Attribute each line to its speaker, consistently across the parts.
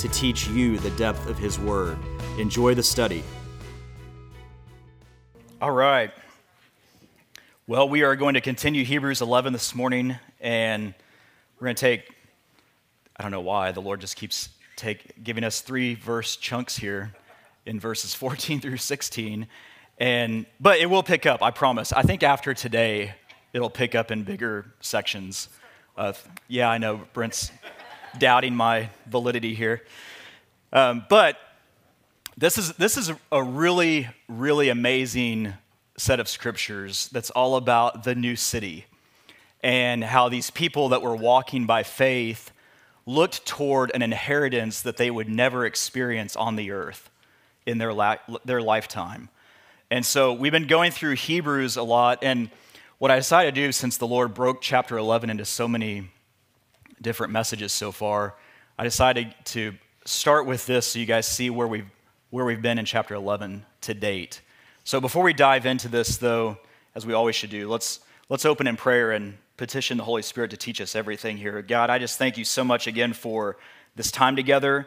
Speaker 1: to teach you the depth of His Word. Enjoy the study.
Speaker 2: All right. Well, we are going to continue Hebrews 11 this morning, and we're going to take, I don't know why, the Lord just keeps take, giving us three verse chunks here in verses 14 through 16. And, but it will pick up, I promise. I think after today, it'll pick up in bigger sections. Yeah, I know Brent's doubting my validity here. Um, but this is, this is a really, really amazing set of scriptures that's all about the new city and how these people that were walking by faith looked toward an inheritance that they would never experience on the earth in their, la- their lifetime. And so we've been going through Hebrews a lot. And what I decided to do, since the Lord broke chapter 11 into so many different messages so far, I decided to start with this so you guys see where we've, where we've been in chapter 11 to date. So before we dive into this, though, as we always should do, let's, let's open in prayer and petition the Holy Spirit to teach us everything here. God, I just thank you so much again for this time together.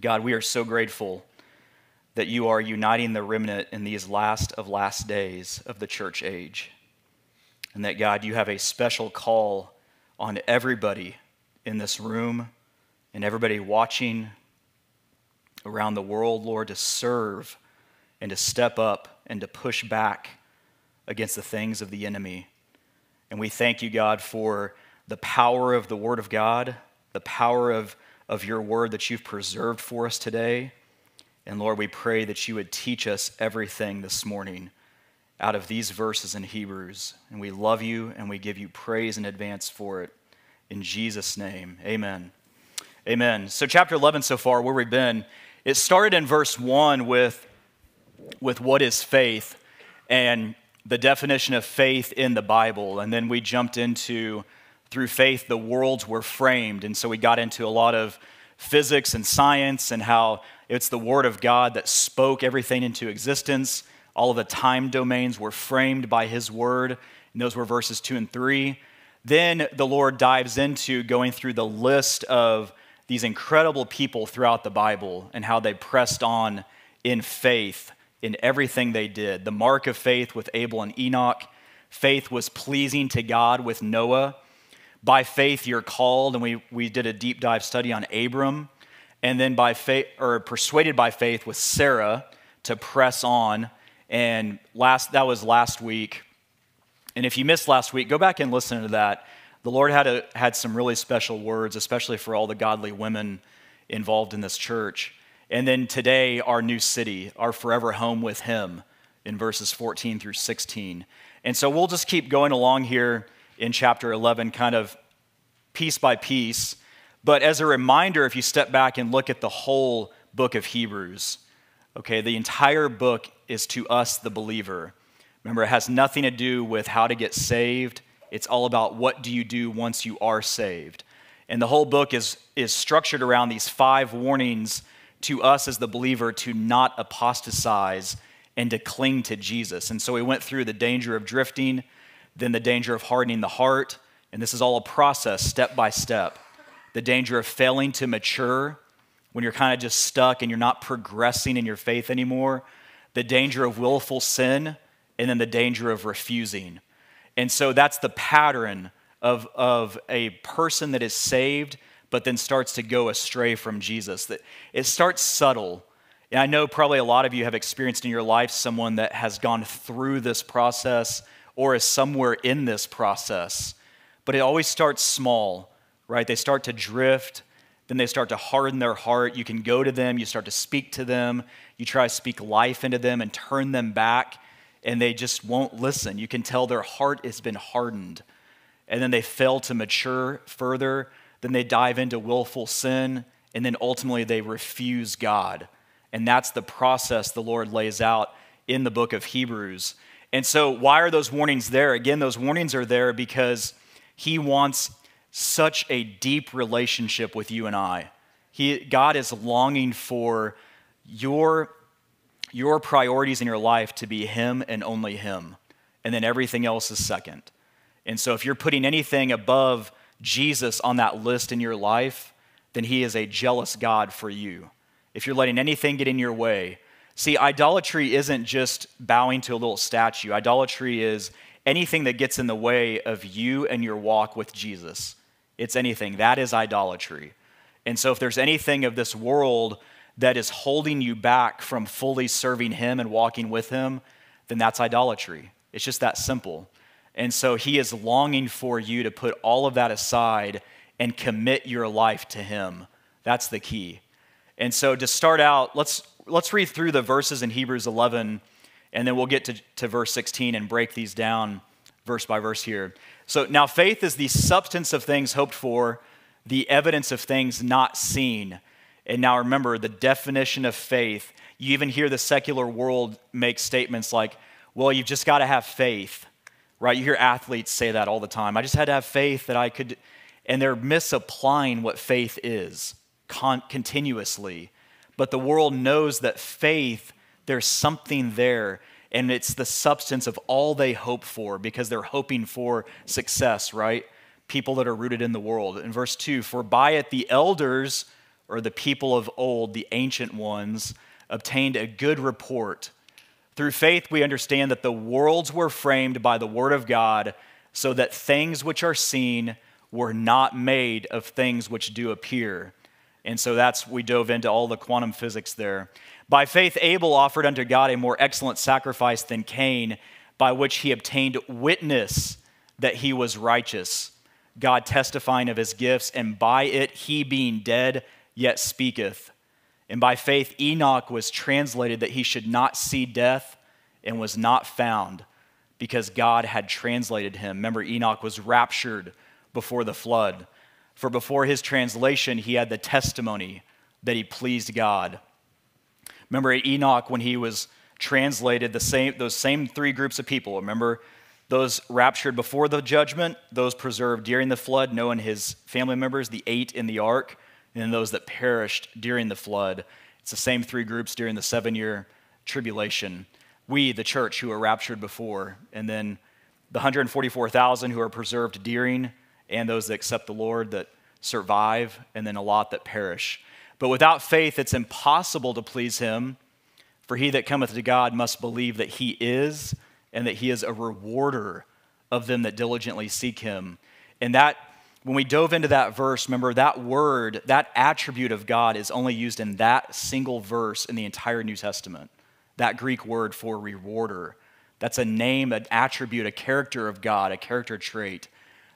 Speaker 2: God, we are so grateful that you are uniting the remnant in these last of last days of the church age. And that, God, you have a special call on everybody in this room and everybody watching around the world, Lord, to serve and to step up and to push back against the things of the enemy. And we thank you, God, for the power of the Word of God, the power of, of your Word that you've preserved for us today. And Lord, we pray that you would teach us everything this morning out of these verses in Hebrews. And we love you and we give you praise in advance for it. In Jesus' name, amen. Amen. So, chapter 11 so far, where we've been, it started in verse 1 with, with what is faith and the definition of faith in the Bible. And then we jumped into, through faith, the worlds were framed. And so we got into a lot of physics and science and how it's the Word of God that spoke everything into existence. All of the time domains were framed by His Word. And those were verses 2 and 3. Then the Lord dives into going through the list of these incredible people throughout the Bible and how they pressed on in faith in everything they did. The mark of faith with Abel and Enoch, faith was pleasing to God with Noah. By faith, you're called, and we, we did a deep dive study on Abram. And then by faith, or persuaded by faith with Sarah to press on. And last, that was last week. And if you missed last week, go back and listen to that. The Lord had, a, had some really special words, especially for all the godly women involved in this church. And then today, our new city, our forever home with Him in verses 14 through 16. And so we'll just keep going along here in chapter 11, kind of piece by piece. But as a reminder, if you step back and look at the whole book of Hebrews, okay, the entire book is to us, the believer. Remember, it has nothing to do with how to get saved. It's all about what do you do once you are saved. And the whole book is, is structured around these five warnings to us as the believer to not apostatize and to cling to Jesus. And so we went through the danger of drifting, then the danger of hardening the heart. And this is all a process, step by step. The danger of failing to mature when you're kind of just stuck and you're not progressing in your faith anymore. The danger of willful sin, and then the danger of refusing. And so that's the pattern of, of a person that is saved, but then starts to go astray from Jesus. That it starts subtle. And I know probably a lot of you have experienced in your life someone that has gone through this process or is somewhere in this process. But it always starts small, right? They start to drift, then they start to harden their heart. You can go to them, you start to speak to them, you try to speak life into them and turn them back and they just won't listen. You can tell their heart has been hardened. And then they fail to mature further. Then they dive into willful sin and then ultimately they refuse God. And that's the process the Lord lays out in the book of Hebrews. And so, why are those warnings there? Again, those warnings are there because He wants such a deep relationship with you and I. He, God is longing for your, your priorities in your life to be Him and only Him, and then everything else is second. And so, if you're putting anything above Jesus on that list in your life, then He is a jealous God for you. If you're letting anything get in your way, see, idolatry isn't just bowing to a little statue, idolatry is anything that gets in the way of you and your walk with Jesus. It's anything. That is idolatry. And so, if there's anything of this world that is holding you back from fully serving Him and walking with Him, then that's idolatry. It's just that simple. And so, He is longing for you to put all of that aside and commit your life to Him. That's the key. And so, to start out, let's, let's read through the verses in Hebrews 11, and then we'll get to, to verse 16 and break these down verse by verse here. So, now faith is the substance of things hoped for, the evidence of things not seen. And now remember the definition of faith. You even hear the secular world make statements like, well, you've just got to have faith, right? You hear athletes say that all the time. I just had to have faith that I could and they're misapplying what faith is con- continuously. But the world knows that faith, there's something there, and it's the substance of all they hope for because they're hoping for success, right? People that are rooted in the world. In verse 2, for by it the elders, or the people of old, the ancient ones, obtained a good report. Through faith, we understand that the worlds were framed by the word of God, so that things which are seen were not made of things which do appear. And so that's, we dove into all the quantum physics there. By faith, Abel offered unto God a more excellent sacrifice than Cain, by which he obtained witness that he was righteous, God testifying of his gifts, and by it he being dead yet speaketh. And by faith, Enoch was translated that he should not see death and was not found because God had translated him. Remember, Enoch was raptured before the flood. For before his translation, he had the testimony that he pleased God. Remember Enoch when he was translated, the same, those same three groups of people. Remember those raptured before the judgment, those preserved during the flood, Noah and his family members, the eight in the ark, and those that perished during the flood. It's the same three groups during the seven year tribulation. We, the church, who were raptured before, and then the 144,000 who are preserved during and those that accept the Lord that survive, and then a lot that perish. But without faith, it's impossible to please him. For he that cometh to God must believe that he is, and that he is a rewarder of them that diligently seek him. And that, when we dove into that verse, remember that word, that attribute of God is only used in that single verse in the entire New Testament. That Greek word for rewarder. That's a name, an attribute, a character of God, a character trait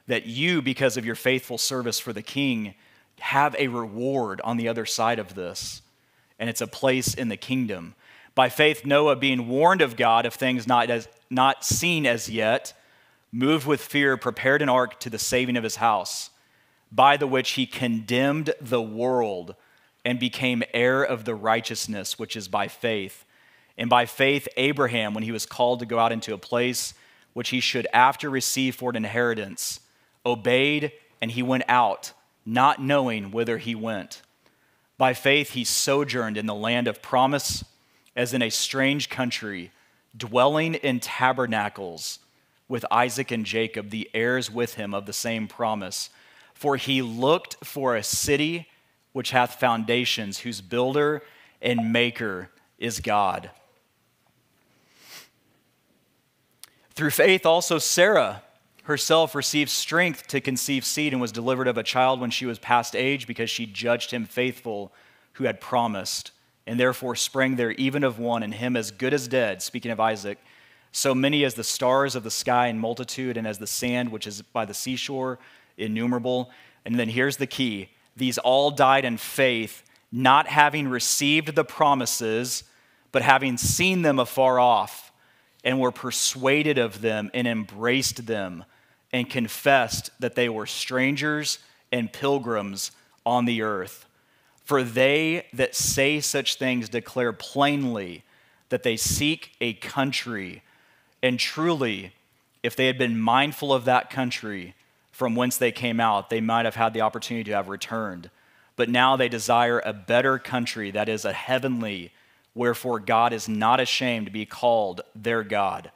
Speaker 2: that you, because of your faithful service for the king, have a reward on the other side of this, and it's a place in the kingdom. By faith, Noah, being warned of God of things not, as, not seen as yet, moved with fear, prepared an ark to the saving of his house, by the which he condemned the world and became heir of the righteousness which is by faith. And by faith, Abraham, when he was called to go out into a place which he should after receive for an inheritance, obeyed, and he went out, not knowing whither he went. By faith, he sojourned in the land of promise, as in a strange country, dwelling in tabernacles with Isaac and Jacob, the heirs with him of the same promise. For he looked for a city which hath foundations, whose builder and maker is God. Through faith, also Sarah herself received strength to conceive seed and was delivered of a child when she was past age because she judged him faithful who had promised and therefore sprang there even of one and him as good as dead speaking of isaac so many as the stars of the sky in multitude and as the sand which is by the seashore innumerable and then here's the key these all died in faith not having received the promises but having seen them afar off and were persuaded of them and embraced them and confessed that they were strangers and pilgrims on the earth. For they that say such things declare plainly that they seek a country. And truly, if they had been mindful of that country from whence they came out, they might have had the opportunity to have returned. But now they desire a better country that is a heavenly, wherefore God is not ashamed to be called their God,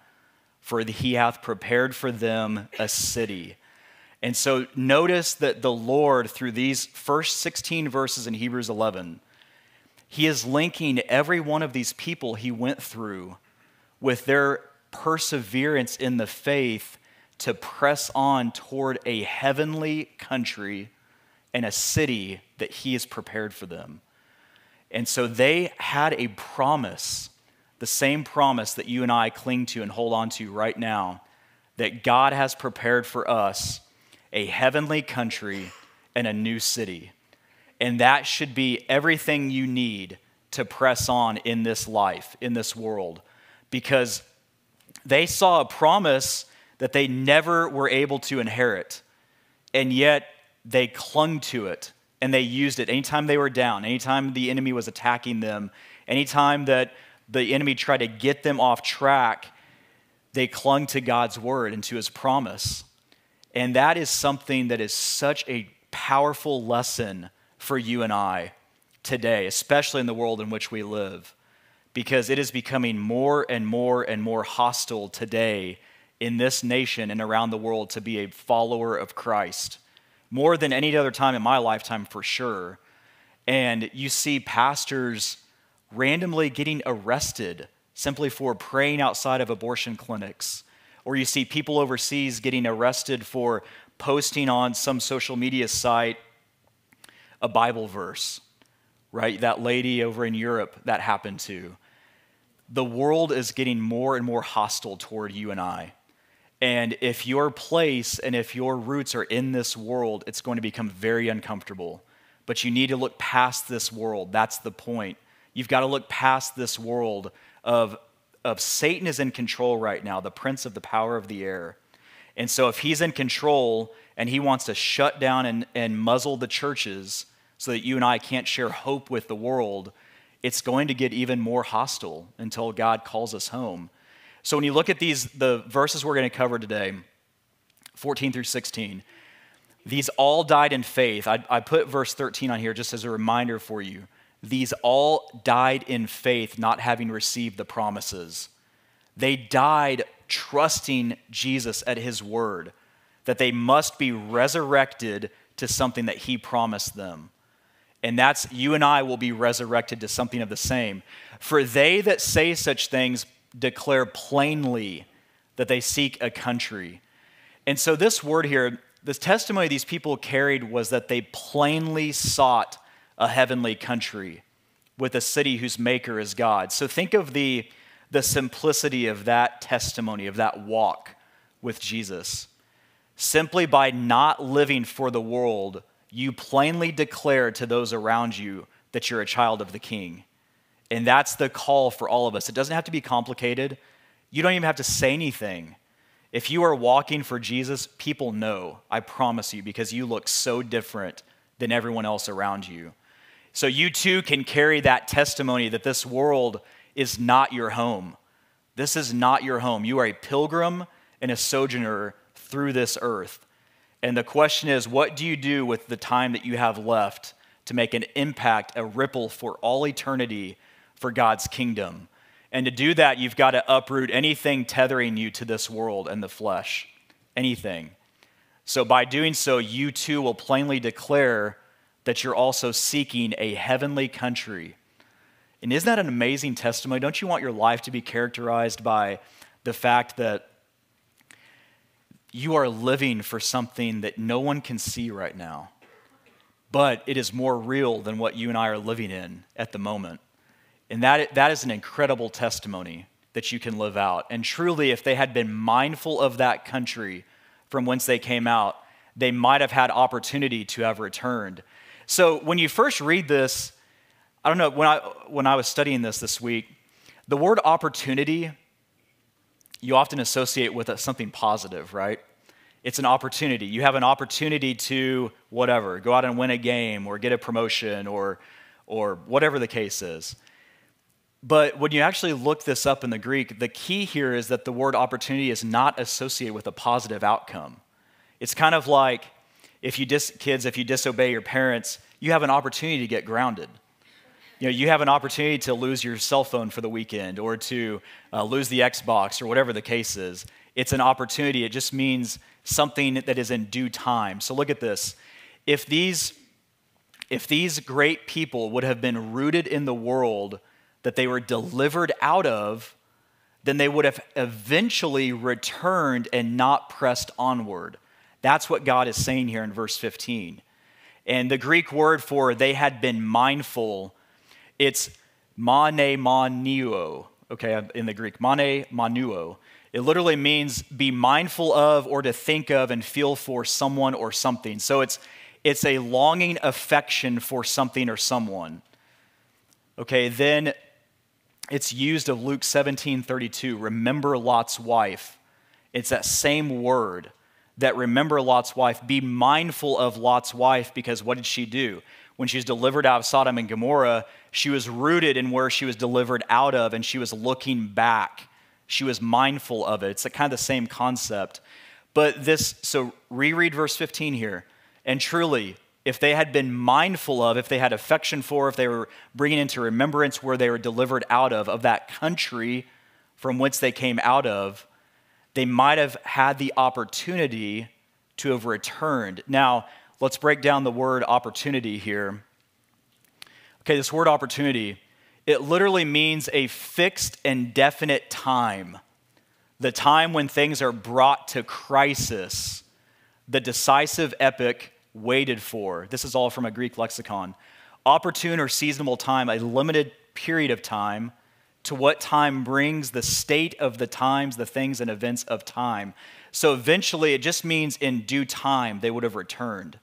Speaker 2: for he hath prepared for them a city. And so notice that the Lord, through these first 16 verses in Hebrews 11, he is linking every one of these people he went through with their perseverance in the faith to press on toward a heavenly country and a city that he has prepared for them. And so they had a promise, the same promise that you and I cling to and hold on to right now, that God has prepared for us a heavenly country, and a new city. And that should be everything you need to press on in this life, in this world, because they saw a promise that they never were able to inherit, and yet they clung to it and they used it anytime they were down, anytime the enemy was attacking them, anytime that the enemy tried to get them off track, they clung to God's word and to his promise. And that is something that is such a powerful lesson for you and I today, especially in the world in which we live, because it is becoming more and more and more hostile today in this nation and around the world to be a follower of Christ, more than any other time in my lifetime for sure. And you see pastors randomly getting arrested simply for praying outside of abortion clinics or you see people overseas getting arrested for posting on some social media site a Bible verse, right? That lady over in Europe that happened to. The world is getting more and more hostile toward you and I. And if your place and if your roots are in this world, it's going to become very uncomfortable. But you need to look past this world. That's the point. You've got to look past this world of of Satan is in control right now, the prince of the power of the air. And so, if he's in control and he wants to shut down and, and muzzle the churches so that you and I can't share hope with the world, it's going to get even more hostile until God calls us home. So, when you look at these, the verses we're going to cover today, 14 through 16, these all died in faith. I, I put verse 13 on here just as a reminder for you. These all died in faith, not having received the promises. They died trusting Jesus at his word, that they must be resurrected to something that he promised them. And that's you and I will be resurrected to something of the same. For they that say such things declare plainly that they seek a country. And so, this word here, this testimony these people carried was that they plainly sought a heavenly country with a city whose maker is God. So think of the, the simplicity of that testimony, of that walk with Jesus. Simply by not living for the world, you plainly declare to those around you that you're a child of the king. And that's the call for all of us. It doesn't have to be complicated. You don't even have to say anything. If you are walking for Jesus, people know, I promise you, because you look so different than everyone else around you. So you too can carry that testimony that this world is not your home. This is not your home. You are a pilgrim and a sojourner through this earth. And the question is, what do you do with the time that you have left to make an impact, a ripple for all eternity for God's kingdom? And to do that, you've got to uproot anything tethering you to this world and the flesh. Anything. So by doing so, you too will plainly declare that you're also seeking a heavenly country. And isn't that an amazing testimony? Don't you want your life to be characterized by the fact that you are living for something that no one can see right now, but it is more real than what you and I are living in at the moment? And that, that is an incredible testimony that you can live out. And truly, if they had been mindful of that country from whence they came out, they might have had opportunity to have returned. So when you first read this, I don't know, when I, when I was studying this this week, the word opportunity you often associate with something positive, right? It's an opportunity. You have an opportunity to whatever, go out and win a game or get a promotion or, or whatever the case is. But when you actually look this up in the Greek, the key here is that the word opportunity is not associated with a positive outcome. It's kind of like if you dis- kids, if you disobey your parents, you have an opportunity to get grounded. You know, you have an opportunity to lose your cell phone for the weekend or to uh, lose the Xbox or whatever the case is. It's an opportunity. It just means something that is in due time. So look at this. If these, if these great people would have been rooted in the world that they were delivered out of, then they would have eventually returned and not pressed onward. That's what God is saying here in verse 15. And the Greek word for they had been mindful, it's mane manuo, okay, in the Greek, mane manuo. It literally means be mindful of or to think of and feel for someone or something. So it's, it's a longing affection for something or someone. Okay, then it's used of Luke 17 32. Remember Lot's wife. It's that same word that remember Lot's wife. Be mindful of Lot's wife because what did she do? When she was delivered out of Sodom and Gomorrah, she was rooted in where she was delivered out of and she was looking back. She was mindful of it. It's kind of the same concept. But this, so reread verse 15 here. And truly, if they had been mindful of, if they had affection for, if they were bringing into remembrance where they were delivered out of, of that country from whence they came out of, they might have had the opportunity to have returned. Now, let's break down the word opportunity here. Okay, this word opportunity, it literally means a fixed and definite time. The time when things are brought to crisis, the decisive epoch waited for. This is all from a Greek lexicon. Opportune or seasonable time, a limited period of time to what time brings the state of the times, the things and events of time. So eventually, it just means in due time they would have returned.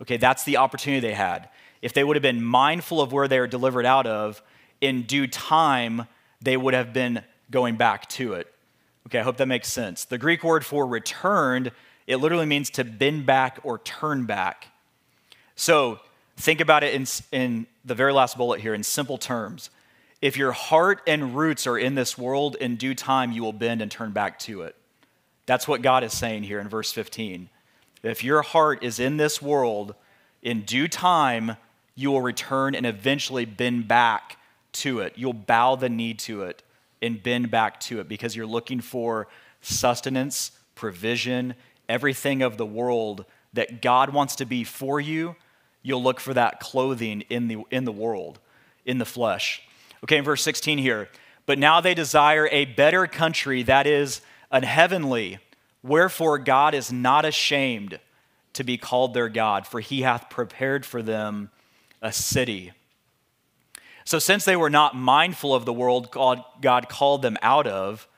Speaker 2: Okay, that's the opportunity they had. If they would have been mindful of where they were delivered out of, in due time, they would have been going back to it. Okay, I hope that makes sense. The Greek word for returned, it literally means to bend back or turn back. So think about it in, in the very last bullet here in simple terms. If your heart and roots are in this world, in due time you will bend and turn back to it. That's what God is saying here in verse 15. If your heart is in this world, in due time you will return and eventually bend back to it. You'll bow the knee to it and bend back to it because you're looking for sustenance, provision, everything of the world that God wants to be for you. You'll look for that clothing in the, in the world, in the flesh. Okay, in verse 16 here. But now they desire a better country, that is, an heavenly. Wherefore God is not ashamed to be called their God, for he hath prepared for them a city. So, since they were not mindful of the world God, God called them out of,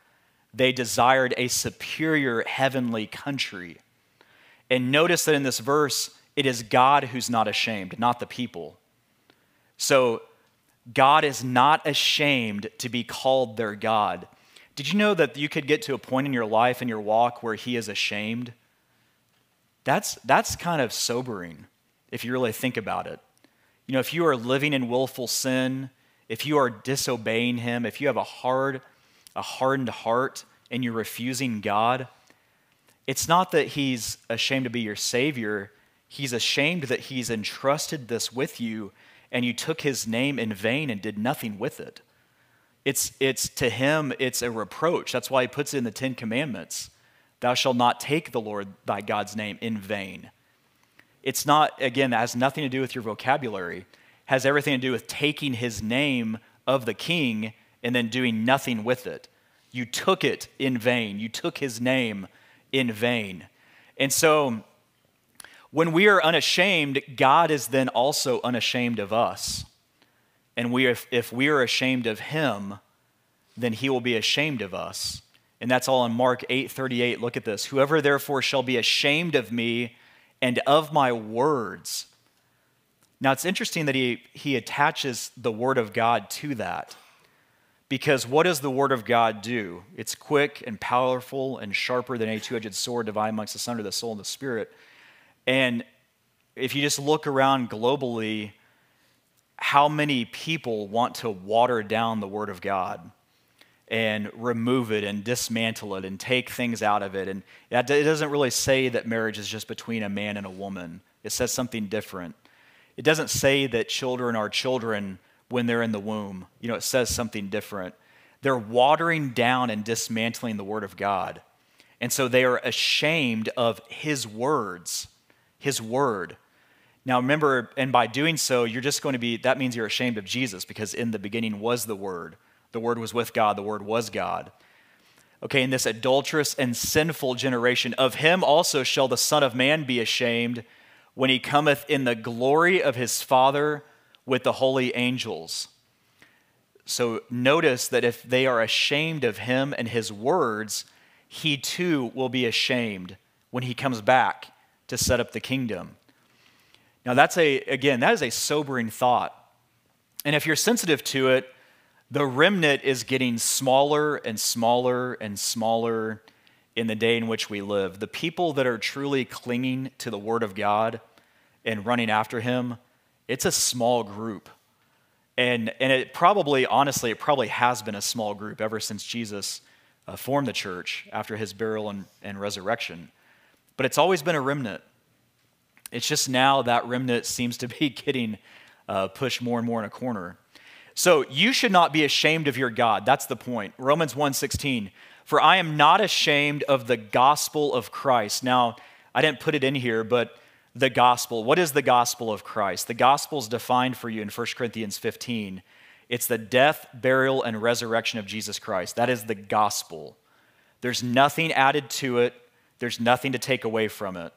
Speaker 2: they desired a superior heavenly country. And notice that in this verse, it is God who's not ashamed, not the people. So, God is not ashamed to be called their God. Did you know that you could get to a point in your life and your walk where He is ashamed? That's, that's kind of sobering if you really think about it. You know, if you are living in willful sin, if you are disobeying Him, if you have a hard, a hardened heart and you're refusing God, it's not that He's ashamed to be your Savior. He's ashamed that He's entrusted this with you and you took his name in vain and did nothing with it. It's, it's to him, it's a reproach. That's why he puts it in the Ten Commandments Thou shalt not take the Lord thy God's name in vain. It's not, again, that has nothing to do with your vocabulary, has everything to do with taking his name of the king and then doing nothing with it. You took it in vain. You took his name in vain. And so when we are unashamed, God is then also unashamed of us. And we, if, if we are ashamed of him, then he will be ashamed of us. And that's all in Mark 8 38. Look at this. Whoever therefore shall be ashamed of me and of my words. Now it's interesting that he, he attaches the word of God to that. Because what does the Word of God do? It's quick and powerful and sharper than a two edged sword, dividing amongst the sunder, the soul, and the spirit. And if you just look around globally, how many people want to water down the Word of God and remove it and dismantle it and take things out of it? And it doesn't really say that marriage is just between a man and a woman, it says something different. It doesn't say that children are children when they're in the womb. You know, it says something different. They're watering down and dismantling the Word of God. And so they are ashamed of His words, His Word. Now, remember, and by doing so, you're just going to be, that means you're ashamed of Jesus because in the beginning was the Word. The Word was with God, the Word was God. Okay, in this adulterous and sinful generation, of him also shall the Son of Man be ashamed when he cometh in the glory of his Father with the holy angels. So notice that if they are ashamed of him and his words, he too will be ashamed when he comes back to set up the kingdom. Now, that's a, again, that is a sobering thought. And if you're sensitive to it, the remnant is getting smaller and smaller and smaller in the day in which we live. The people that are truly clinging to the Word of God and running after Him it's a small group. And, and it probably, honestly, it probably has been a small group ever since Jesus uh, formed the church after his burial and, and resurrection. But it's always been a remnant. It's just now that remnant seems to be getting uh, pushed more and more in a corner. So you should not be ashamed of your God. That's the point. Romans 1:16. For I am not ashamed of the gospel of Christ. Now, I didn't put it in here, but the gospel. What is the gospel of Christ? The gospel is defined for you in 1 Corinthians 15. It's the death, burial, and resurrection of Jesus Christ. That is the gospel. There's nothing added to it, there's nothing to take away from it.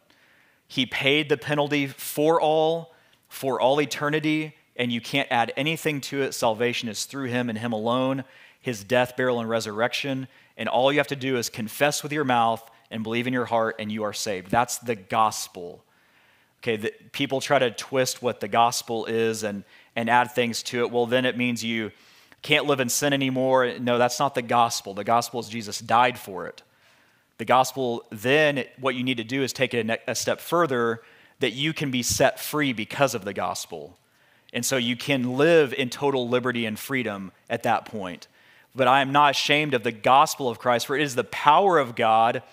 Speaker 2: He paid the penalty for all, for all eternity, and you can't add anything to it. Salvation is through him and him alone, his death, burial, and resurrection. And all you have to do is confess with your mouth and believe in your heart, and you are saved. That's the gospel. Okay, the, people try to twist what the gospel is and, and add things to it. Well, then it means you can't live in sin anymore. No, that's not the gospel. The gospel is Jesus died for it. The gospel, then, what you need to do is take it a, a step further that you can be set free because of the gospel. And so you can live in total liberty and freedom at that point. But I am not ashamed of the gospel of Christ, for it is the power of God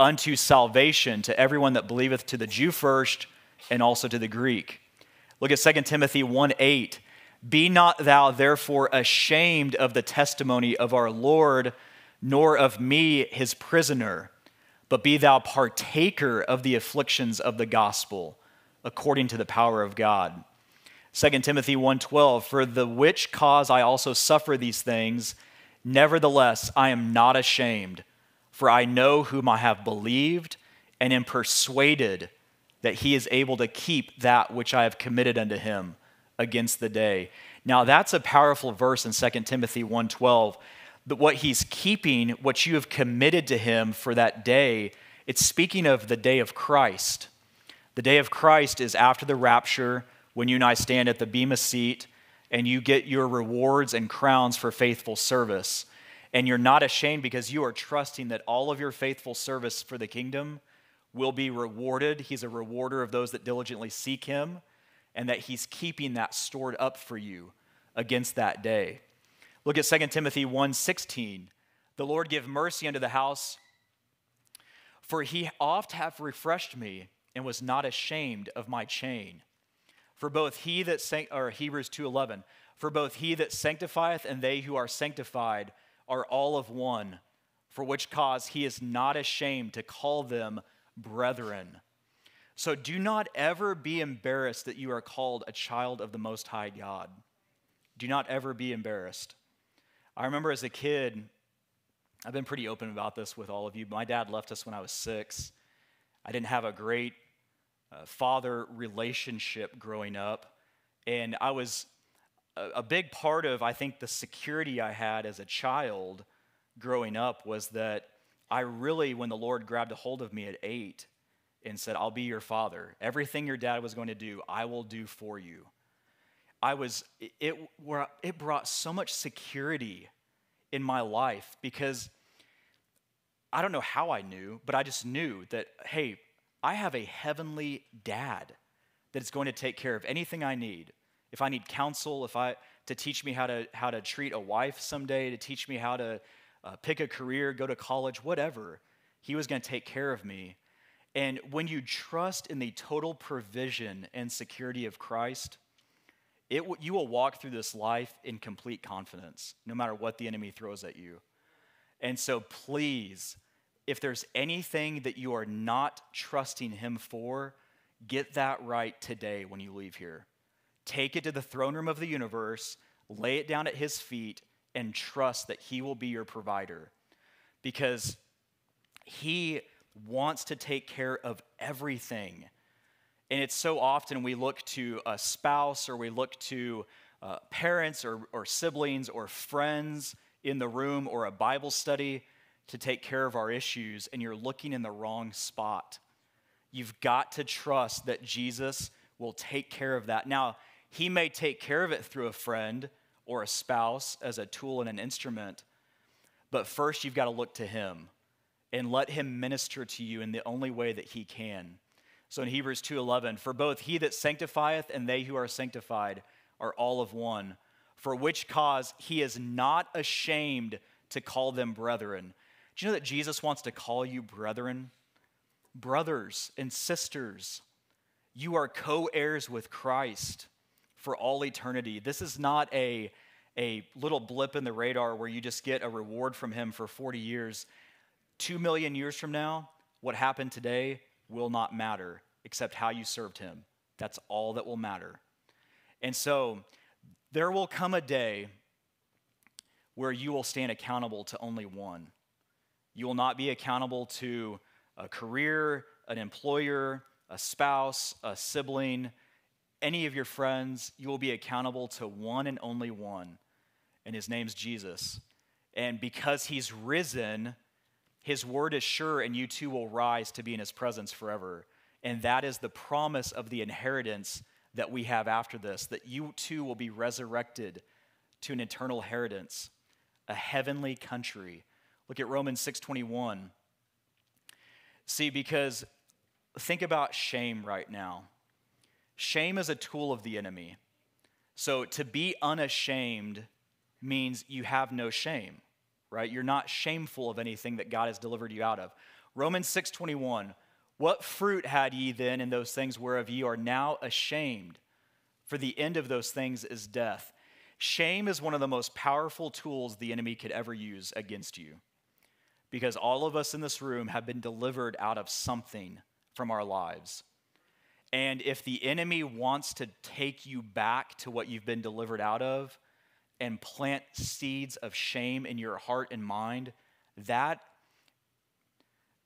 Speaker 2: unto salvation to everyone that believeth, to the Jew first and also to the Greek. Look at 2 Timothy 1 8. Be not thou therefore ashamed of the testimony of our Lord, nor of me, his prisoner, but be thou partaker of the afflictions of the gospel, according to the power of God. 2 Timothy 1:12 For the which cause I also suffer these things nevertheless I am not ashamed for I know whom I have believed and am persuaded that he is able to keep that which I have committed unto him against the day. Now that's a powerful verse in 2 Timothy 1:12. But what he's keeping, what you have committed to him for that day, it's speaking of the day of Christ. The day of Christ is after the rapture when you and I stand at the Bema seat and you get your rewards and crowns for faithful service. And you're not ashamed because you are trusting that all of your faithful service for the kingdom will be rewarded. He's a rewarder of those that diligently seek him, and that he's keeping that stored up for you against that day. Look at 2 Timothy 1:16. The Lord give mercy unto the house, for he oft hath refreshed me and was not ashamed of my chain. For both he that or Hebrews 2:11, for both he that sanctifieth and they who are sanctified are all of one, for which cause he is not ashamed to call them brethren. So do not ever be embarrassed that you are called a child of the Most High God. Do not ever be embarrassed. I remember as a kid, I've been pretty open about this with all of you. My dad left us when I was six. I didn't have a great uh, father relationship growing up. And I was a, a big part of, I think, the security I had as a child growing up was that I really, when the Lord grabbed a hold of me at eight and said, I'll be your father, everything your dad was going to do, I will do for you. I was, it, it brought so much security in my life because I don't know how I knew, but I just knew that, hey, I have a heavenly dad that is going to take care of anything I need. If I need counsel, if I to teach me how to how to treat a wife someday, to teach me how to uh, pick a career, go to college, whatever, he was going to take care of me. And when you trust in the total provision and security of Christ, it, you will walk through this life in complete confidence, no matter what the enemy throws at you. And so, please, if there's anything that you are not trusting Him for, get that right today when you leave here. Take it to the throne room of the universe, lay it down at His feet, and trust that He will be your provider. Because He wants to take care of everything. And it's so often we look to a spouse or we look to uh, parents or, or siblings or friends in the room or a Bible study to take care of our issues, and you're looking in the wrong spot. You've got to trust that Jesus will take care of that. Now, He may take care of it through a friend or a spouse as a tool and an instrument, but first you've got to look to Him and let Him minister to you in the only way that He can. So in Hebrews 2:11, for both he that sanctifieth and they who are sanctified are all of one, for which cause he is not ashamed to call them brethren. Do you know that Jesus wants to call you brethren? Brothers and sisters, you are co heirs with Christ for all eternity. This is not a, a little blip in the radar where you just get a reward from Him for 40 years. Two million years from now, what happened today will not matter except how you served Him. That's all that will matter. And so there will come a day where you will stand accountable to only one. You will not be accountable to a career, an employer, a spouse, a sibling, any of your friends. You will be accountable to one and only one, and his name's Jesus. And because he's risen, his word is sure, and you too will rise to be in his presence forever. And that is the promise of the inheritance that we have after this, that you too will be resurrected to an eternal inheritance, a heavenly country Look at Romans 6:21. See, because think about shame right now. Shame is a tool of the enemy. So to be unashamed means you have no shame, right? You're not shameful of anything that God has delivered you out of. Romans 6:21 What fruit had ye then in those things whereof ye are now ashamed? For the end of those things is death. Shame is one of the most powerful tools the enemy could ever use against you because all of us in this room have been delivered out of something from our lives. And if the enemy wants to take you back to what you've been delivered out of and plant seeds of shame in your heart and mind, that,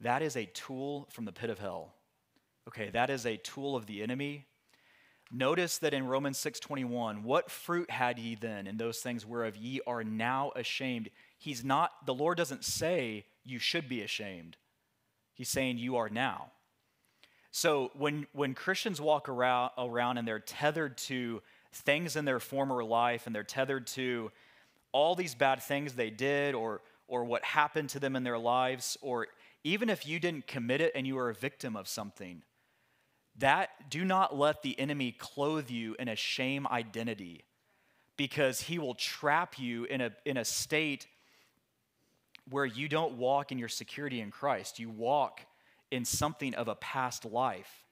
Speaker 2: that is a tool from the pit of hell. Okay, that is a tool of the enemy. Notice that in Romans 6:21, what fruit had ye then in those things whereof ye are now ashamed? He's not the Lord doesn't say you should be ashamed. He's saying you are now. So when, when Christians walk around, around and they're tethered to things in their former life and they're tethered to all these bad things they did or, or what happened to them in their lives, or even if you didn't commit it and you were a victim of something, that do not let the enemy clothe you in a shame identity because he will trap you in a, in a state where you don't walk in your security in Christ. You walk in something of a past life.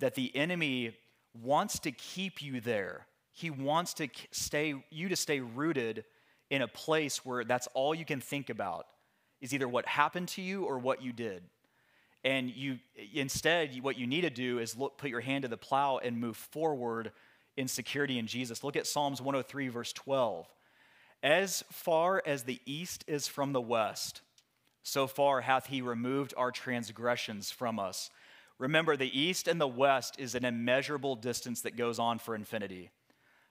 Speaker 2: That the enemy wants to keep you there. He wants to stay you to stay rooted in a place where that's all you can think about is either what happened to you or what you did. And you instead what you need to do is look put your hand to the plow and move forward in security in Jesus. Look at Psalms 103 verse 12. As far as the east is from the west, so far hath he removed our transgressions from us. Remember, the east and the west is an immeasurable distance that goes on for infinity.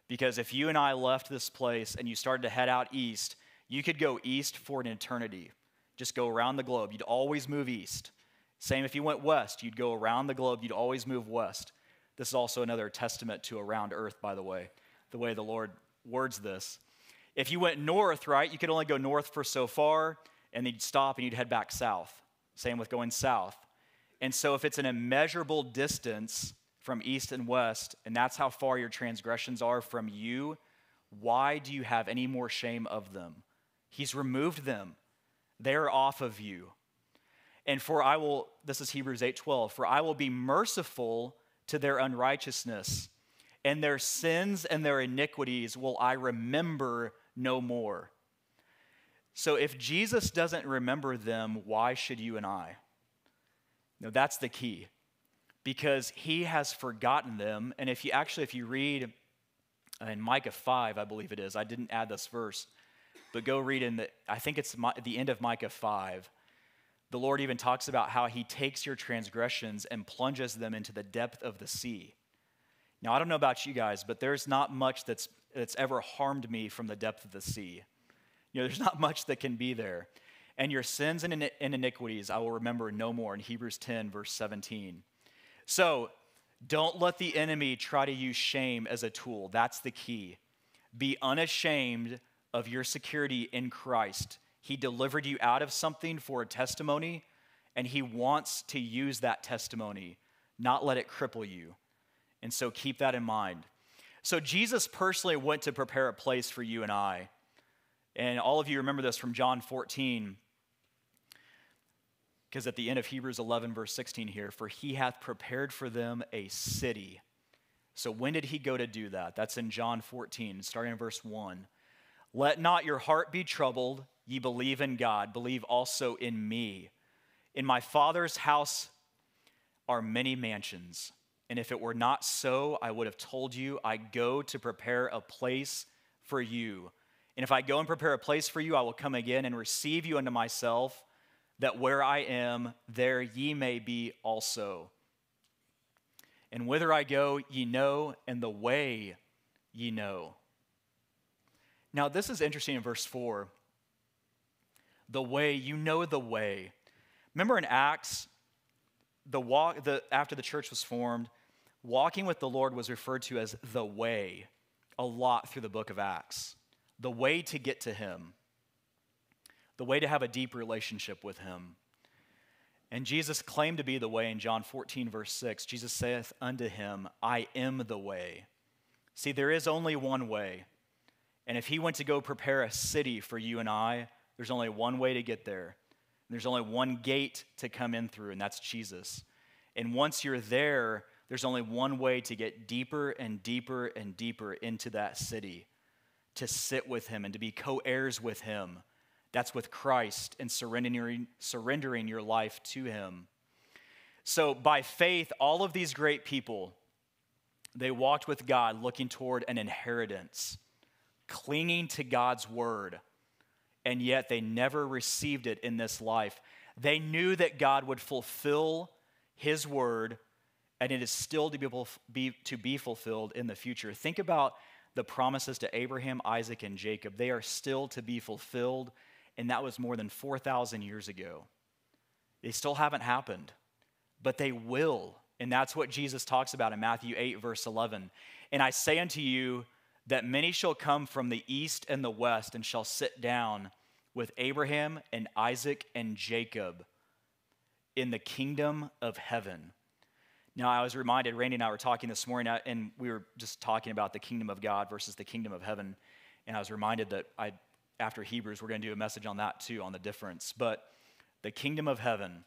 Speaker 2: Because if you and I left this place and you started to head out east, you could go east for an eternity. Just go around the globe. You'd always move east. Same if you went west, you'd go around the globe, you'd always move west. This is also another testament to around earth, by the way, the way the Lord words this. If you went north, right, you could only go north for so far, and then you'd stop and you'd head back south. Same with going south. And so, if it's an immeasurable distance from east and west, and that's how far your transgressions are from you, why do you have any more shame of them? He's removed them. They're off of you. And for I will, this is Hebrews 8:12, for I will be merciful to their unrighteousness, and their sins and their iniquities will I remember no more. So if Jesus doesn't remember them, why should you and I? No, that's the key. Because he has forgotten them. And if you actually, if you read in Micah 5, I believe it is, I didn't add this verse, but go read in the, I think it's the end of Micah 5. The Lord even talks about how he takes your transgressions and plunges them into the depth of the sea. Now, I don't know about you guys, but there's not much that's, that's ever harmed me from the depth of the sea. You know, there's not much that can be there. And your sins and iniquities I will remember no more in Hebrews 10, verse 17. So, don't let the enemy try to use shame as a tool. That's the key. Be unashamed of your security in Christ. He delivered you out of something for a testimony, and He wants to use that testimony, not let it cripple you. And so keep that in mind. So, Jesus personally went to prepare a place for you and I. And all of you remember this from John 14, because at the end of Hebrews 11, verse 16 here, for he hath prepared for them a city. So, when did he go to do that? That's in John 14, starting in verse 1. Let not your heart be troubled. Ye believe in God, believe also in me. In my Father's house are many mansions. And if it were not so, I would have told you, I go to prepare a place for you. And if I go and prepare a place for you, I will come again and receive you unto myself, that where I am, there ye may be also. And whither I go, ye know, and the way ye know. Now, this is interesting in verse 4. The way, you know the way. Remember in Acts, the walk, the, after the church was formed, walking with the Lord was referred to as the way a lot through the book of Acts. The way to get to Him, the way to have a deep relationship with Him. And Jesus claimed to be the way in John 14, verse 6. Jesus saith unto him, I am the way. See, there is only one way. And if he went to go prepare a city for you and I, there's only one way to get there. There's only one gate to come in through, and that's Jesus. And once you're there, there's only one way to get deeper and deeper and deeper into that city to sit with him and to be co heirs with him. That's with Christ and surrendering, surrendering your life to him. So, by faith, all of these great people, they walked with God looking toward an inheritance, clinging to God's word, and yet they never received it in this life. They knew that God would fulfill his word and it is still to be, to be fulfilled in the future. Think about the promises to Abraham, Isaac, and Jacob. They are still to be fulfilled, and that was more than 4,000 years ago. They still haven't happened, but they will. And that's what Jesus talks about in Matthew 8, verse 11. And I say unto you that many shall come from the east and the west and shall sit down with Abraham and Isaac and Jacob in the kingdom of heaven. Now, I was reminded, Randy and I were talking this morning, and we were just talking about the kingdom of God versus the kingdom of heaven. And I was reminded that I, after Hebrews, we're going to do a message on that too, on the difference. But the kingdom of heaven.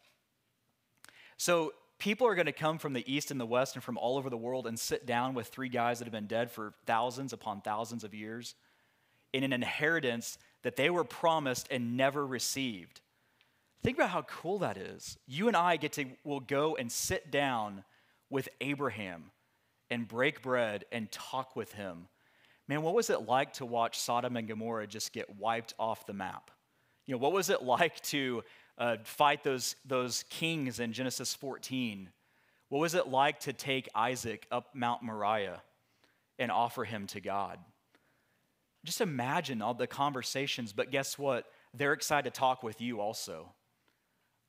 Speaker 2: So, people are going to come from the east and the west and from all over the world and sit down with three guys that have been dead for thousands upon thousands of years in an inheritance that they were promised and never received. Think about how cool that is. You and I get to will go and sit down with Abraham and break bread and talk with him. Man, what was it like to watch Sodom and Gomorrah just get wiped off the map? You know, what was it like to uh, fight those, those kings in Genesis 14? What was it like to take Isaac up Mount Moriah and offer him to God? Just imagine all the conversations, but guess what? They're excited to talk with you also.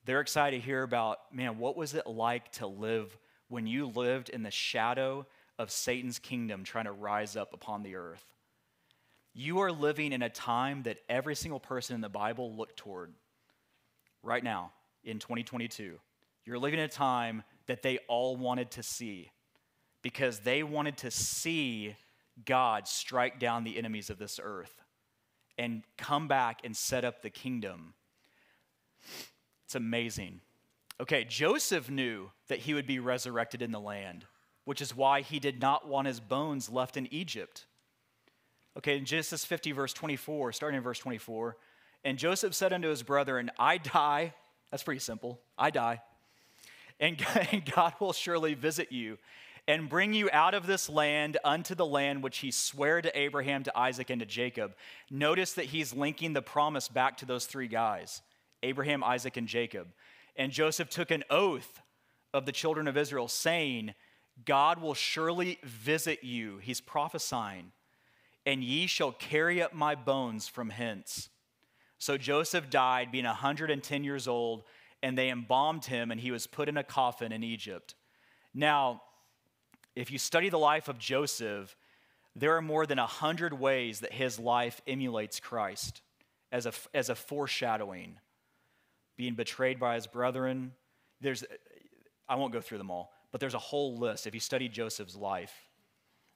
Speaker 2: They're excited to hear about, man, what was it like to live when you lived in the shadow of Satan's kingdom trying to rise up upon the earth. You are living in a time that every single person in the Bible looked toward right now in 2022. You're living in a time that they all wanted to see because they wanted to see God strike down the enemies of this earth and come back and set up the kingdom. It's amazing. Okay, Joseph knew that he would be resurrected in the land, which is why he did not want his bones left in Egypt. Okay, in Genesis 50, verse 24, starting in verse 24, and Joseph said unto his brethren, I die. That's pretty simple. I die. And God will surely visit you and bring you out of this land unto the land which he sware to Abraham, to Isaac, and to Jacob. Notice that he's linking the promise back to those three guys Abraham, Isaac, and Jacob. And Joseph took an oath of the children of Israel, saying, God will surely visit you. He's prophesying, and ye shall carry up my bones from hence. So Joseph died, being 110 years old, and they embalmed him, and he was put in a coffin in Egypt. Now, if you study the life of Joseph, there are more than a hundred ways that his life emulates Christ as a, as a foreshadowing. Being betrayed by his brethren. There's, I won't go through them all, but there's a whole list if you study Joseph's life.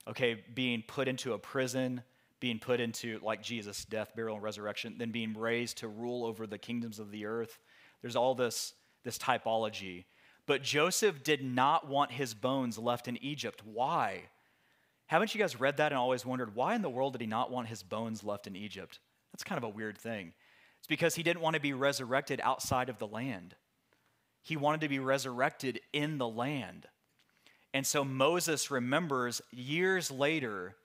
Speaker 2: Okay, being put into a prison, being put into, like Jesus, death, burial, and resurrection, then being raised to rule over the kingdoms of the earth. There's all this, this typology. But Joseph did not want his bones left in Egypt. Why? Haven't you guys read that and always wondered why in the world did he not want his bones left in Egypt? That's kind of a weird thing. It's because he didn't want to be resurrected outside of the land. He wanted to be resurrected in the land. And so Moses remembers years later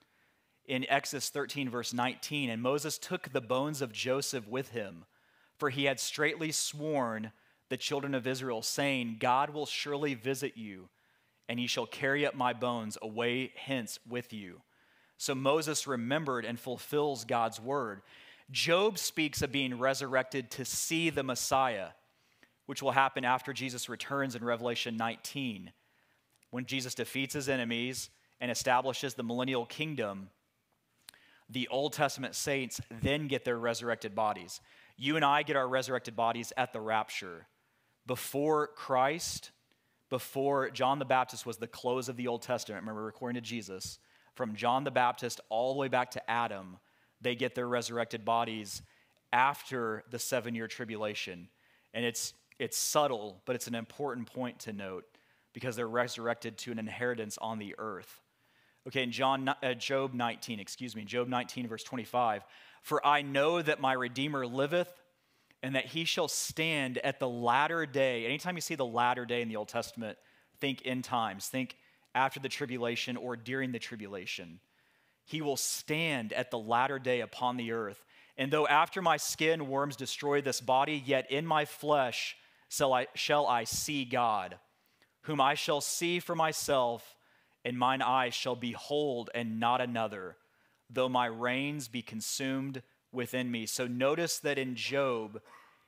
Speaker 2: in Exodus 13, verse 19, and Moses took the bones of Joseph with him, for he had straitly sworn the children of Israel, saying, God will surely visit you, and ye shall carry up my bones away hence with you. So Moses remembered and fulfills God's word. Job speaks of being resurrected to see the Messiah, which will happen after Jesus returns in Revelation 19. When Jesus defeats his enemies and establishes the millennial kingdom, the Old Testament saints then get their resurrected bodies. You and I get our resurrected bodies at the rapture before Christ, before John the Baptist was the close of the Old Testament, remember, according to Jesus, from John the Baptist all the way back to Adam, they get their resurrected bodies after the seven year tribulation. And it's, it's subtle, but it's an important point to note because they're resurrected to an inheritance on the earth. Okay, in John, uh, Job 19, excuse me, Job 19, verse 25. For I know that my Redeemer liveth, and that he shall stand at the latter day. Anytime you see the latter day in the Old Testament, think end times, think after the tribulation or during the tribulation. He will stand at the latter day upon the earth. And though after my skin worms destroy this body, yet in my flesh shall I, shall I see God, whom I shall see for myself, and mine eyes shall behold and not another, though my reins be consumed within me. So notice that in Job,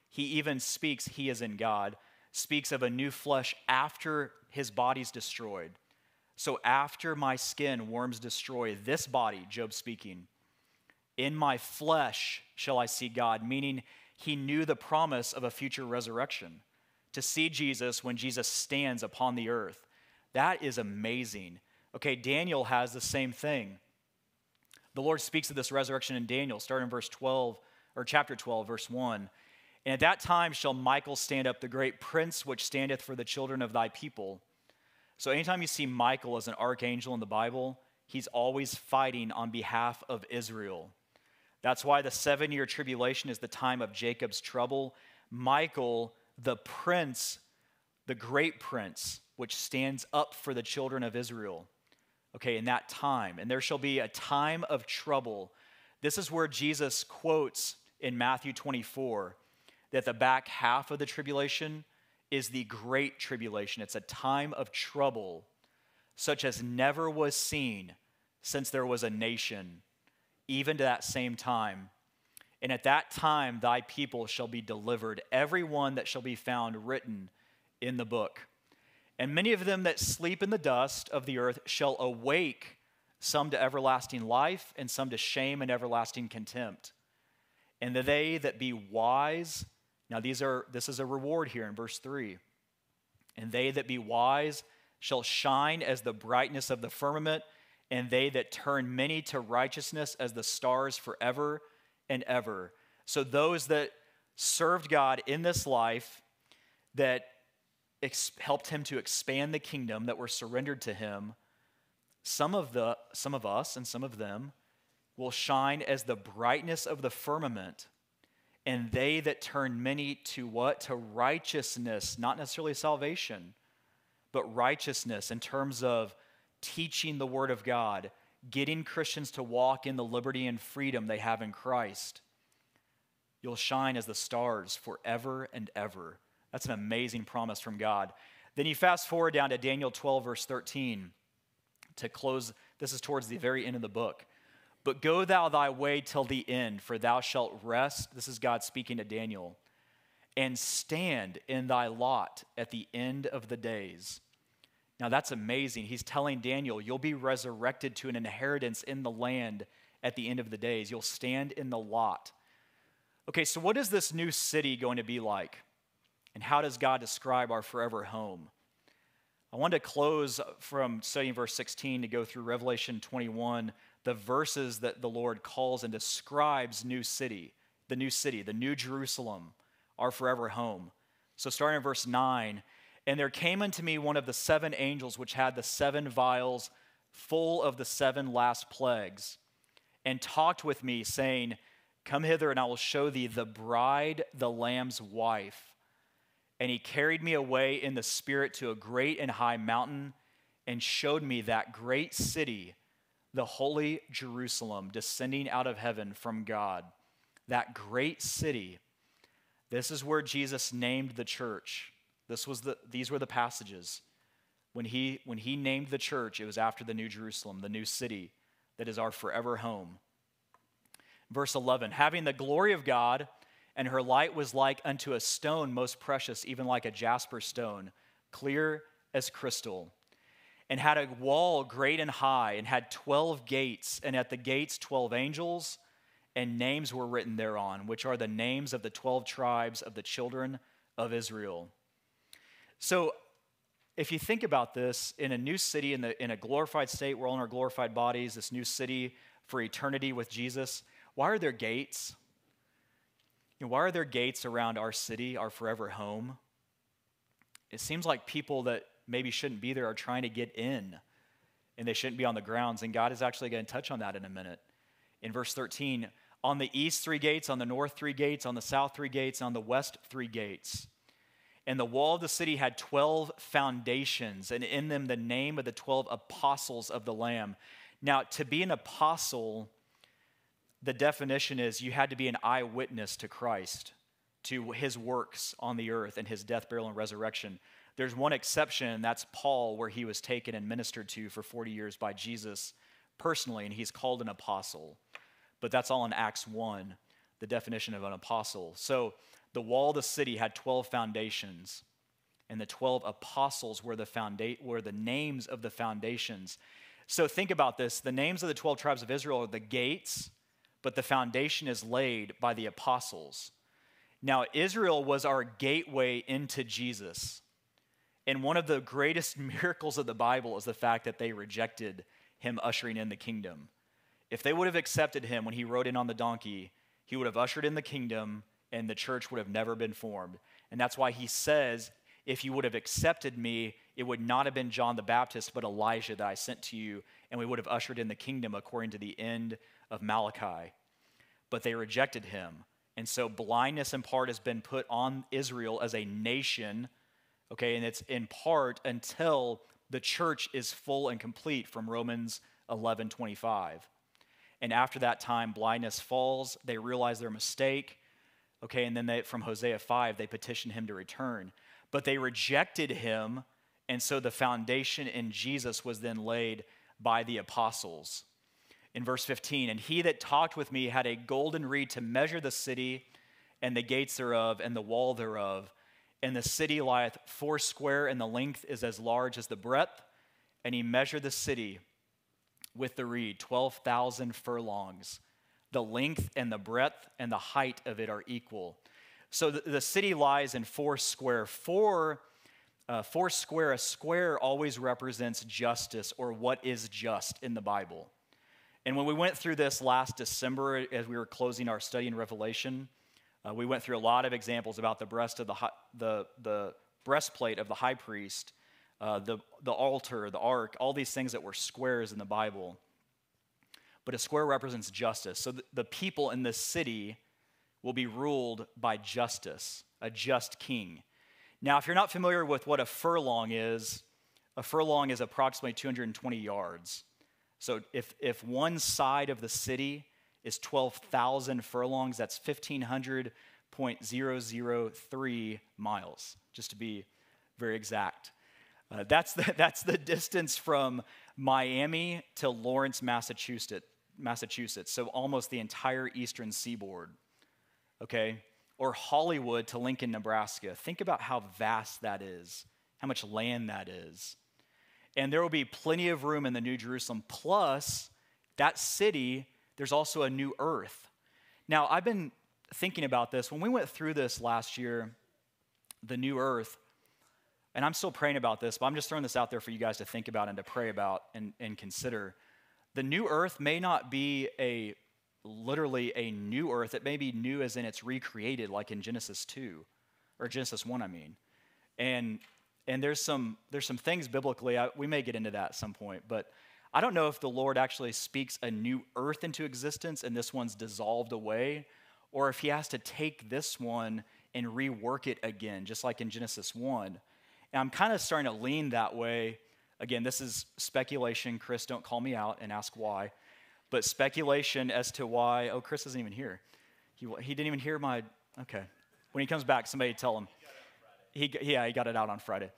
Speaker 2: he even speaks, he is in God, speaks of a new flesh after his body's destroyed. So after my skin worms destroy this body, Job speaking, in my flesh shall I see God, meaning he knew the promise of a future resurrection. To see Jesus when Jesus stands upon the earth. That is amazing. Okay, Daniel has the same thing. The Lord speaks of this resurrection in Daniel, starting in verse 12, or chapter 12, verse 1. And at that time shall Michael stand up, the great prince which standeth for the children of thy people. So anytime you see Michael as an archangel in the Bible, he's always fighting on behalf of Israel. That's why the seven year tribulation is the time of Jacob's trouble. Michael, the prince, the great prince, which stands up for the children of Israel okay, in that time. And there shall be a time of trouble. This is where Jesus quotes in Matthew 24 that the back half of the tribulation is the great tribulation. It's a time of trouble such as never was seen since there was a nation, even to that same time. And at that time, thy people shall be delivered, every one that shall be found written in the book. And many of them that sleep in the dust of the earth shall awake, some to everlasting life, and some to shame and everlasting contempt. And they that be wise, now these are this is a reward here in verse 3. And they that be wise shall shine as the brightness of the firmament, and they that turn many to righteousness as the stars forever and ever. So those that served God in this life, that ex- helped him to expand the kingdom, that were surrendered to him, some of, the, some of us and some of them will shine as the brightness of the firmament, and they that turn many to what? To righteousness, not necessarily salvation, but righteousness in terms of teaching the Word of God, getting Christians to walk in the liberty and freedom they have in Christ. You'll shine as the stars forever and ever. That's an amazing promise from God. Then you fast forward down to Daniel 12, verse 13 to close, this is towards the very end of the book. But go thou thy way till the end, for thou shalt rest. This is God speaking to Daniel. And stand in thy lot at the end of the days. Now that's amazing. He's telling Daniel, you'll be resurrected to an inheritance in the land at the end of the days. You'll stand in the lot. Okay, so what is this new city going to be like? And how does God describe our forever home? I want to close from studying verse 16 to go through Revelation 21, the verses that the Lord calls and describes new city, the new city, the new Jerusalem, our forever home. So starting in verse 9, and there came unto me one of the seven angels which had the seven vials full of the seven last plagues, and talked with me, saying, Come hither, and I will show thee the bride, the Lamb's wife. And he carried me away in the Spirit to a great and high mountain and showed me that great city, the holy Jerusalem, descending out of heaven from God. That great city. This is where Jesus named the church. This was the, these were the passages. When he, when he named the church, it was after the New Jerusalem, the new city that is our forever home. Verse 11 having the glory of God and her light was like unto a stone most precious, even like a jasper stone, clear as crystal, and had a wall great and high, and had twelve gates, and at the gates twelve angels, and names were written thereon, which are the names of the twelve tribes of the children of Israel. So, if you think about this, in a new city, in, the, in a glorified state, we're all in our glorified bodies, this new city for eternity with Jesus, why are there gates? You know, why are there gates around our city, our forever home? It seems like people that maybe shouldn't be there are trying to get in and they shouldn't be on the grounds. And God is actually going to touch on that in a minute. In verse 13, on the east, three gates, on the north, three gates, on the south, three gates, on the west, three gates. And the wall of the city had 12 foundations, and in them the name of the 12 apostles of the Lamb. Now, to be an apostle the definition is you had to be an eyewitness to Christ, to his works on the earth and his death, burial, and resurrection. There's one exception, that's Paul, where he was taken and ministered to for 40 years by Jesus personally, and he's called an apostle. But that's all in Acts 1, the definition of an apostle. So the wall of the city had 12 foundations, and the 12 apostles were the, founda- were the names of the foundations. So think about this the names of the 12 tribes of Israel are the gates but the foundation is laid by the apostles. Now, Israel was our gateway into Jesus. And one of the greatest miracles of the Bible is the fact that they rejected him ushering in the kingdom. If they would have accepted him when he rode in on the donkey, he would have ushered in the kingdom and the church would have never been formed. And that's why he says, If you would have accepted me, it would not have been John the Baptist, but Elijah that I sent to you, and we would have ushered in the kingdom according to the end of Malachi. But they rejected him. And so blindness in part has been put on Israel as a nation, okay, and it's in part until the church is full and complete from Romans 11 25. And after that time, blindness falls. They realize their mistake. Okay, and then they, from Hosea 5, they petition him to return. But they rejected him, and so the foundation in Jesus was then laid by the apostles in verse 15. And he that talked with me had a golden reed to measure the city and the gates thereof and the wall thereof. And the city lieth foursquare, and the length is as large as the breadth. And he measured the city with the reed, 12,000 furlongs. The length and the breadth and the height of it are equal. So the, the city lies in four square. Four, uh, four square, a square always represents justice or what is just in the Bible. And when we went through this last December as we were closing our study in Revelation, uh, we went through a lot of examples about the breast of the, the, the breastplate of the high priest uh, the, the altar, the ark, all these things that were squares in the Bible. But a square represents justice. So the, the people in this city will be ruled by justice, a just king. Now, if you're not familiar with what a furlong is, a furlong is approximately 220 yards. So if, if one side of the city is 12,000 furlongs, that's 1,500.003 miles, just to be very exact. Uh, that's, the, that's the distance from Miami to Lawrence, Massachusetts, Massachusetts, so almost the entire eastern seaboard, okay? Or Hollywood to Lincoln, Nebraska. Think about how vast that is, how much land that is. And there will be plenty of room in the New Jerusalem. Plus, that city, there's also a new earth. Now, I've been thinking about this. When we went through this last year, the new earth, and I'm still praying about this, but I'm just throwing this out there for you guys to think about and to pray about and, and consider. The new earth may not be a literally a new earth. It may be new as in it's recreated, like in Genesis 2, or Genesis 1, I mean. And and there's some there's some things biblically, I, we may get into that at some point, but I don't know if the Lord actually speaks a new earth into existence and this one's dissolved away, or if he has to take this one and rework it again, just like in Genesis 1. And I'm kind of starting to lean that way. Again, this is speculation. Chris, don't call me out and ask why. But speculation as to why, oh, Chris isn't even here. He, he didn't even hear my, okay. When he comes back, somebody tell him. He, yeah, he got it out on Friday.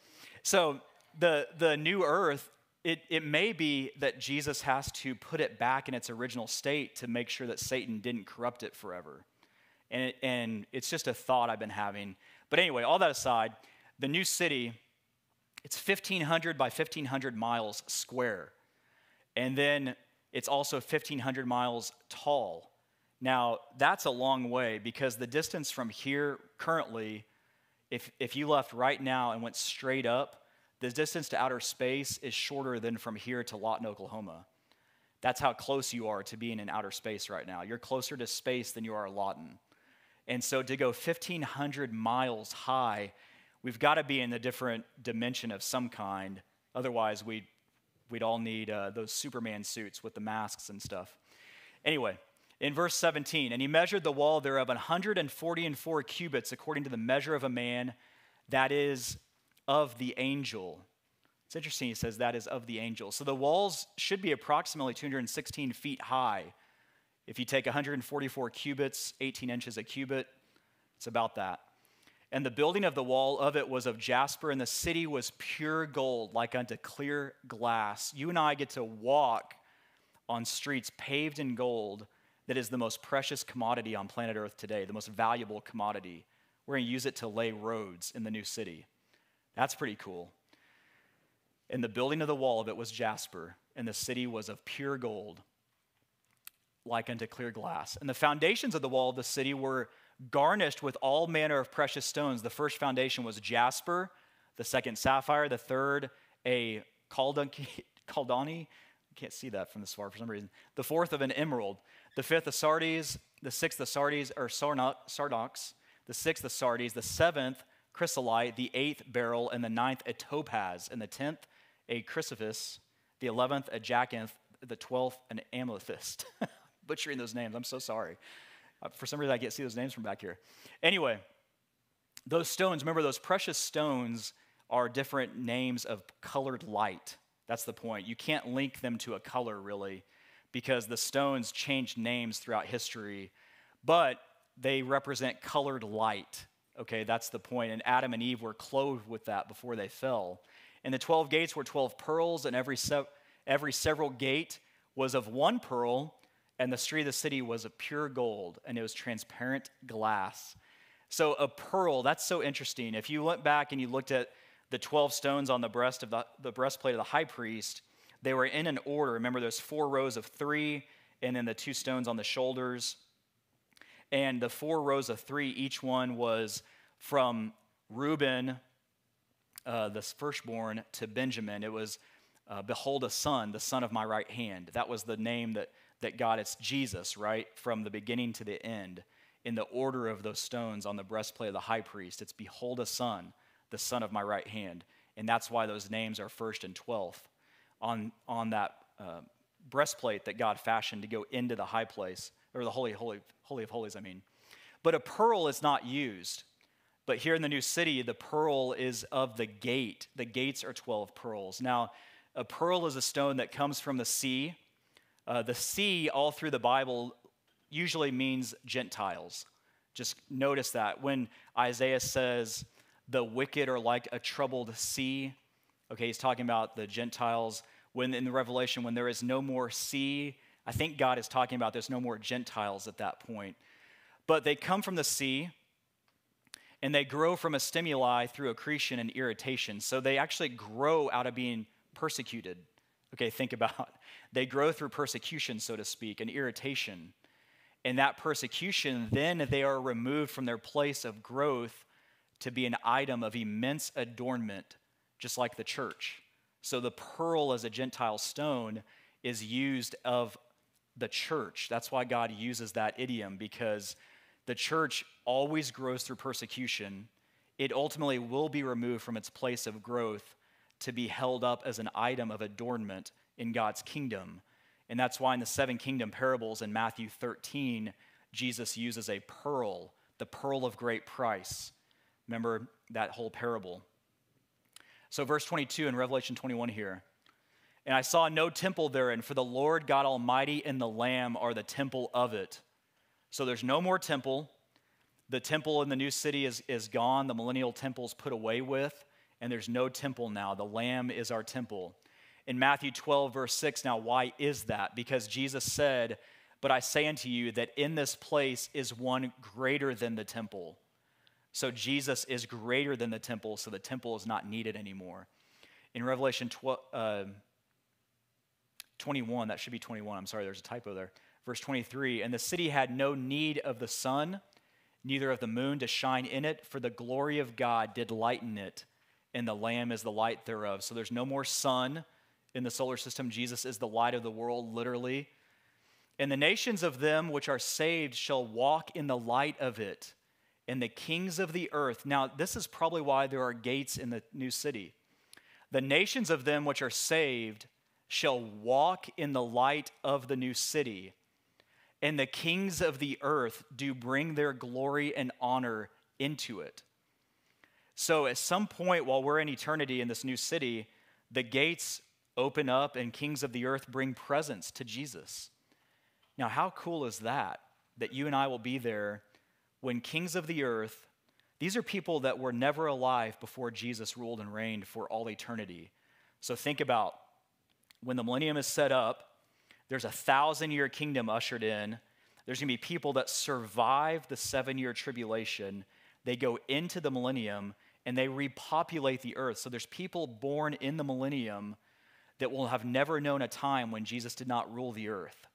Speaker 2: So the, the new earth, it, it may be that Jesus has to put it back in its original state to make sure that Satan didn't corrupt it forever. And, it, and it's just a thought I've been having. But anyway, all that aside, the new city it's 1,500 by 1,500 miles square. And then it's also 1,500 miles tall. Now, that's a long way because the distance from here currently, if, if you left right now and went straight up, the distance to outer space is shorter than from here to Lawton, Oklahoma. That's how close you are to being in outer space right now. You're closer to space than you are Lawton. And so to go 1,500 miles high we've got to be in a different dimension of some kind. Otherwise, we'd, we'd all need uh, those Superman suits with the masks and stuff. Anyway, in verse 17, and he measured the wall thereof 140 and four cubits according to the measure of a man, that is of the angel. It's interesting, he says that is of the angel. So the walls should be approximately 216 feet high. If you take 144 cubits, 18 inches a cubit, it's about that. And the building of the wall of it was of jasper, and the city was pure gold, like unto clear glass. You and I get to walk on streets paved in gold that is the most precious commodity on planet Earth today, the most valuable commodity. We're going to use it to lay roads in the new city. That's pretty cool. And the building of the wall of it was jasper, and the city was of pure gold, like unto clear glass. And the foundations of the wall of the city were garnished with all manner of precious stones. The first foundation was jasper, the second sapphire, the third a caldani. I can't see that from this far for some reason. The fourth of an emerald, the fifth a sardius, the sixth a sardius or sardox, the sixth a sardius, the seventh chrysolite, the eighth beryl, and the ninth a topaz, and the tenth a chrysoprase, the eleventh a jacinth, the twelfth an amethyst. Butchering those names, I'm so sorry. Uh, for some reason, I can't see those names from back here. Anyway, those stones, remember, those precious stones are different names of colored light. That's the point. You can't link them to a color, really, because the stones changed names throughout history, but they represent colored light. Okay, that's the point. And Adam and Eve were clothed with that before they fell. And the 12 gates were 12 pearls, and every, se- every several gate was of one pearl and the street of the city was of pure gold, and it was transparent glass. So, a pearl, that's so interesting. If you went back and you looked at the 12 stones on the breast of the, the breastplate of the high priest, They were in an order. Remember, there's four rows of three, and then the two stones on the shoulders. And the four rows of three, each one was from Reuben, uh, the firstborn, to Benjamin. It was, uh, Behold a son, the son of my right hand. That was the name that, that God, it's Jesus, right? From the beginning to the end. In the order of those stones on the breastplate of the high priest, it's Behold a son, the son of my right hand. And that's why those names are first and twelfth on, on that uh, breastplate that God fashioned to go into the high place, or the holy, holy, holy of holies, I mean. But a pearl is not used. But here in the new city, the pearl is of the gate. The gates are 12 pearls. Now, a pearl is a stone that comes from the sea. Uh, the sea, all through the Bible, usually means Gentiles. Just notice that. When Isaiah says, the wicked are like a troubled sea, okay, he's talking about the Gentiles. When in the Revelation, when there is no more sea, I think God is talking about there's no more Gentiles at that point. But they come from the sea and they grow from a stimuli through accretion and irritation. So they actually grow out of being persecuted. Okay, think about they grow through persecution, so to speak, and irritation. And that persecution, then they are removed from their place of growth to be an item of immense adornment, just like the church. So the pearl as a Gentile stone is used of the church. That's why God uses that idiom because the church always grows through persecution. It ultimately will be removed from its place of growth to be held up as an item of adornment in God's kingdom. And that's why in the seven kingdom parables in Matthew 13, Jesus uses a pearl, the pearl of great price. Remember that whole parable. So, verse 22 in Revelation 21 here. And I saw no temple therein, for the Lord God Almighty and the Lamb are the temple of it. So there's no more temple. The temple in the new city is, is gone. The millennial temple is put away with, and there's no temple now. The Lamb is our temple. In Matthew 12, verse 6, now why is that? Because Jesus said, But I say unto you that in this place is one greater than the temple. So Jesus is greater than the temple, so the temple is not needed anymore. In Revelation 12, uh, 21, that should be 21, I'm sorry, there's a typo there. Verse 23 And the city had no need of the sun, neither of the moon to shine in it, for the glory of God did lighten it, and the Lamb is the light thereof. So there's no more sun in the solar system. Jesus is the light of the world, literally. And the nations of them which are saved shall walk in the light of it, and the kings of the earth. Now, this is probably why there are gates in the new city. The nations of them which are saved shall walk in the light of the new city and the kings of the earth do bring their glory and honor into it. So, at some point while we're in eternity in this new city, the gates open up and kings of the earth bring presents to Jesus. Now, how cool is that? That you and I will be there when kings of the earth, these are people that were never alive before Jesus ruled and reigned for all eternity. So, think about when the millennium is set up, there's a thousand year kingdom ushered in. There's going to be people that survive the seven year tribulation. They go into the millennium and they repopulate the earth. So there's people born in the millennium that will have never known a time when Jesus did not rule the earth.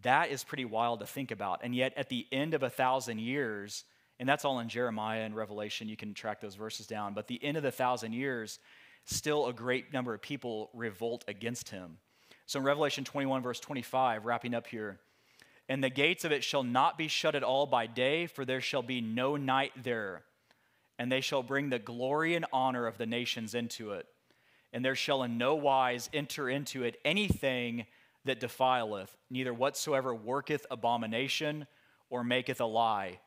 Speaker 2: That is pretty wild to think about. And yet, at the end of a thousand years, and that's all in Jeremiah and Revelation, you can track those verses down, but the end of the thousand years, still a great number of people revolt against him. So in Revelation 21, verse 25, wrapping up here, and the gates of it shall not be shut at all by day, for there shall be no night there. And they shall bring the glory and honor of the nations into it. And there shall in no wise enter into it anything that defileth, neither whatsoever worketh abomination or maketh a lie,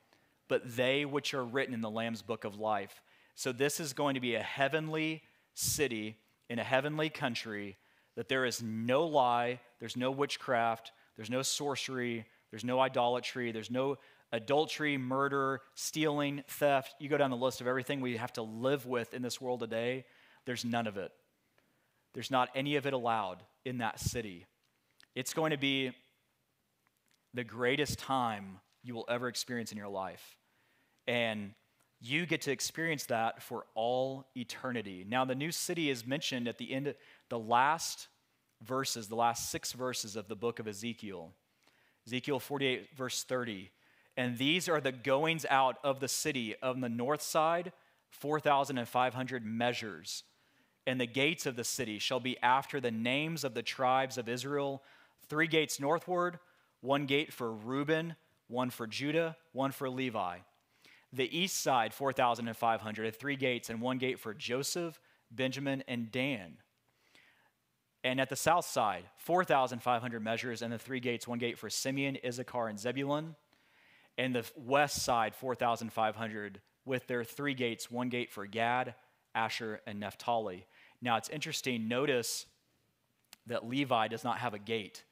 Speaker 2: but they which are written in the Lamb's book of life. So this is going to be a heavenly city in a heavenly country that there is no lie, there's no witchcraft, there's no sorcery, there's no idolatry, there's no adultery, murder, stealing, theft. You go down the list of everything we have to live with in this world today, there's none of it. There's not any of it allowed in that city. It's going to be the greatest time you will ever experience in your life. And you get to experience that for all eternity. Now, the new city is mentioned at the end, of the last verses, the last six verses of the book of Ezekiel. Ezekiel 48, verse 30. And these are the goings out of the city on the north side, 4,500 measures. And the gates of the city shall be after the names of the tribes of Israel three gates northward, one gate for Reuben, one for Judah, one for Levi. The east side, 4,500, had three gates, and one gate for Joseph, Benjamin, and Dan. And at the south side, 4,500 measures, and the three gates, one gate for Simeon, Issachar, and Zebulun. And the west side, 4,500, with their three gates, one gate for Gad, Asher, and Naphtali. Now it's interesting, notice that Levi does not have a gate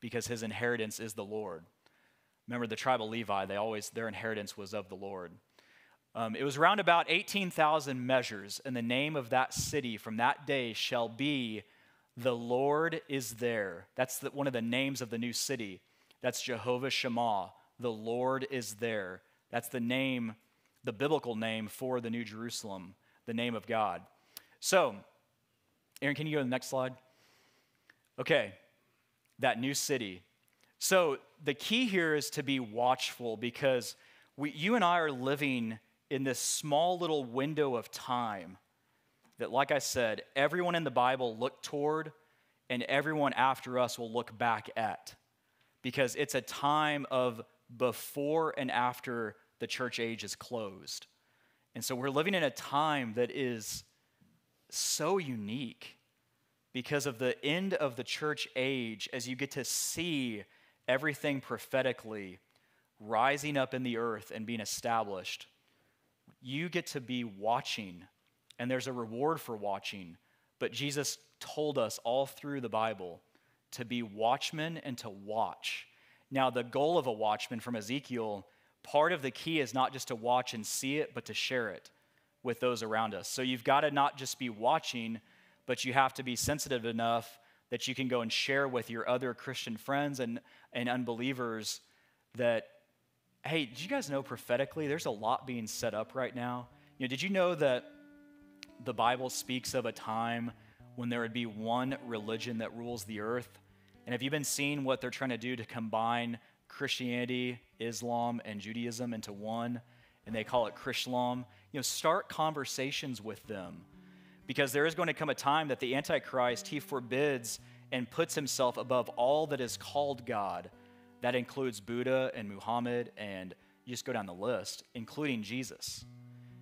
Speaker 2: because his inheritance is the Lord. Remember the tribe of Levi, they always, their inheritance was of the Lord. Um, it was around about 18,000 measures, and the name of that city from that day shall be the Lord is there. That's the, one of the names of the new city. That's Jehovah Shammah. The Lord is there. That's the name, the biblical name for the New Jerusalem, the name of God. So, Aaron, can you go to the next slide? Okay, that new city. So, the key here is to be watchful because we, you and I are living in this small little window of time that, like I said, everyone in the Bible looked toward and everyone after us will look back at because it's a time of before and after the church age is closed. And so we're living in a time that is so unique because of the end of the church age as you get to see everything prophetically rising up in the earth and being established. You get to be watching, and there's a reward for watching. But Jesus told us all through the Bible to be watchmen and to watch. Now, the goal of a watchman from Ezekiel, part of the key is not just to watch and see it, but to share it with those around us. So you've got to not just be watching, but you have to be sensitive enough that you can go and share with your other Christian friends and, and unbelievers that, hey, did you guys know prophetically there's a lot being set up right now? You know, did you know that the Bible speaks of a time when there would be one religion that rules the earth? And have you been seeing what they're trying to do to combine Christianity, Islam, and Judaism into one? And they call it Chrislam. You know, start conversations with them because there is going to come a time that the Antichrist, he forbids and puts himself above all that is called God. That includes Buddha and Muhammad, and you just go down the list, including Jesus.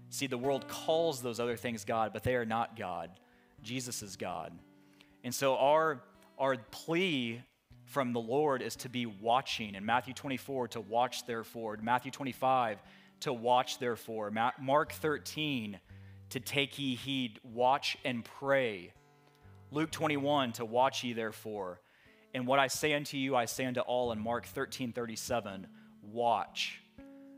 Speaker 2: See, the world calls those other things God, but they are not God. Jesus is God. And so our, our plea from the Lord is to be watching. In Matthew 24, to watch therefore. In Matthew 25, to watch therefore. Mark 13, to take ye heed, watch and pray. Luke 21, to watch ye therefore. And what I say unto you, I say unto all in Mark 13, 37, watch.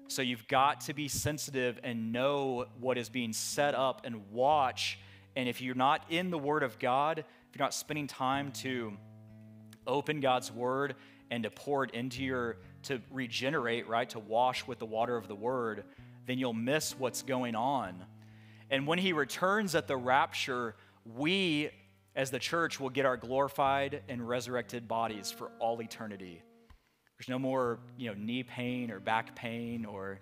Speaker 2: So you've got to be sensitive and know what is being set up and watch. And if you're not in the Word of God, if you're not spending time to open God's Word and to pour it into your, to regenerate, right, to wash with the water of the Word, then you'll miss what's going on. And when he returns at the rapture, we as the church will get our glorified and resurrected bodies for all eternity. There's no more, you know, knee pain or back pain or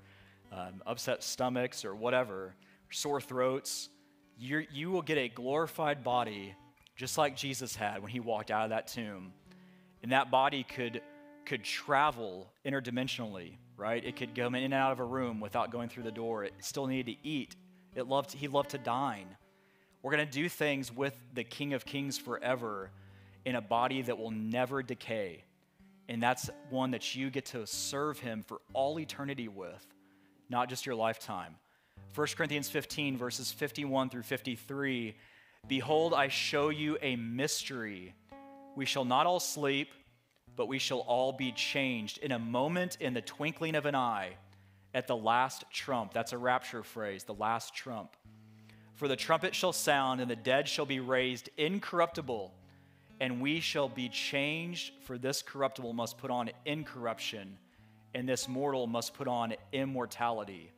Speaker 2: um, upset stomachs or whatever, sore throats. You're, you will get a glorified body just like Jesus had when he walked out of that tomb. And that body could, could travel interdimensionally, right? It could go in and out of a room without going through the door. It still needed to eat it loved, he loved to dine. We're going to do things with the King of Kings forever in a body that will never decay. And that's one that you get to serve him for all eternity with, not just your lifetime. 1 Corinthians 15, verses 51 through 53 Behold, I show you a mystery. We shall not all sleep, but we shall all be changed in a moment, in the twinkling of an eye at the last trump. That's a rapture phrase, the last trump. For the trumpet shall sound, and the dead shall be raised incorruptible, and we shall be changed. For this corruptible must put on incorruption, and this mortal must put on immortality.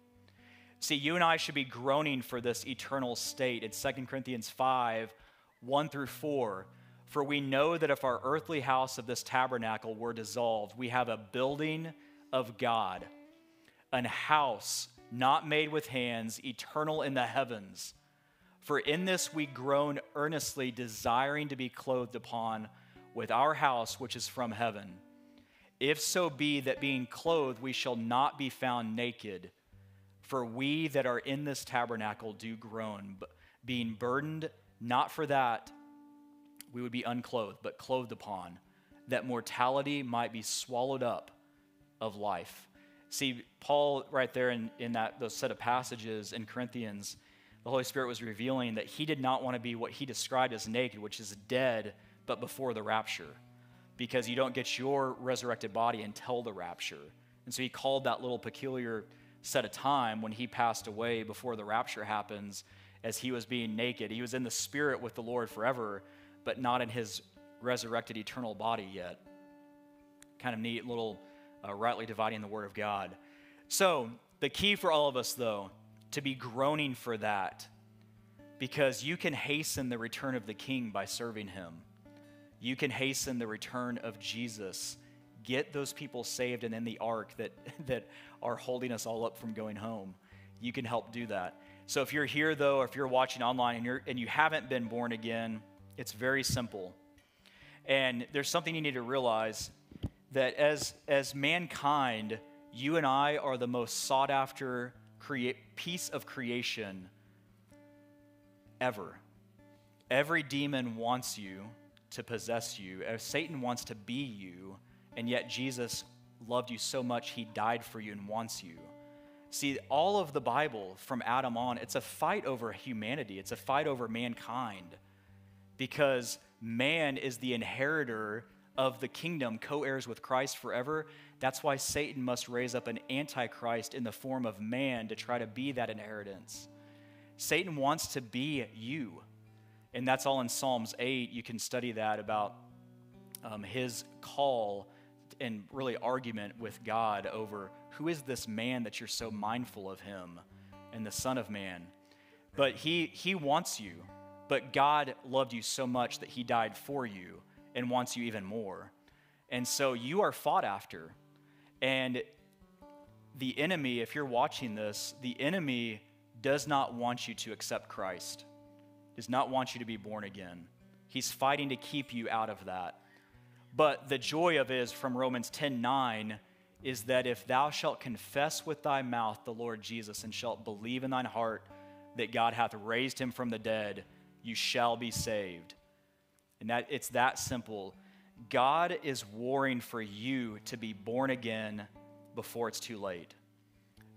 Speaker 2: See, you and I should be groaning for this eternal state. It's 2 Corinthians 5 1 through 4. For we know that if our earthly house of this tabernacle were dissolved, we have a building of God, an house not made with hands, eternal in the heavens. For in this we groan earnestly, desiring to be clothed upon with our house which is from heaven. If so be that being clothed we shall not be found naked. For we that are in this tabernacle do groan, being burdened, not for that we would be unclothed, but clothed upon, that mortality might be swallowed up of life. See, Paul, right there in, in that, those set of passages in Corinthians, the Holy Spirit was revealing that he did not want to be what he described as naked, which is dead, but before the rapture, because you don't get your resurrected body until the rapture. And so he called that little peculiar set of time when he passed away before the rapture happens as he was being naked. He was in the spirit with the Lord forever, but not in his resurrected eternal body yet. Kind of neat little uh, rightly dividing the word of God. So, the key for all of us, though, to be groaning for that, because you can hasten the return of the king by serving him. You can hasten the return of Jesus. Get those people saved and in the ark that, that are holding us all up from going home. You can help do that. So if you're here, though, or if you're watching online and, you're, and you haven't been born again, it's very simple. And there's something you need to realize that as, as mankind, you and I are the most sought after piece of creation ever. Every demon wants you to possess you, uh, Satan wants to be you, and yet Jesus loved you so much, he died for you and wants you. See, all of the Bible from Adam on, it's a fight over humanity, it's a fight over mankind because man is the inheritor of the kingdom, co heirs with Christ forever. That's why Satan must raise up an antichrist in the form of man to try to be that inheritance. Satan wants to be you. And that's all in Psalms 8. You can study that about um, his call and really argument with God over who is this man that you're so mindful of him and the Son of Man. But he, he wants you. But God loved you so much that he died for you and wants you even more. And so you are fought after. And the enemy, if you're watching this, the enemy does not want you to accept Christ, does not want you to be born again. He's fighting to keep you out of that. But the joy of it is from Romans 10 9 is that if thou shalt confess with thy mouth the Lord Jesus and shalt believe in thine heart that God hath raised him from the dead, you shall be saved. And that it's that simple. God is warring for you to be born again before it's too late.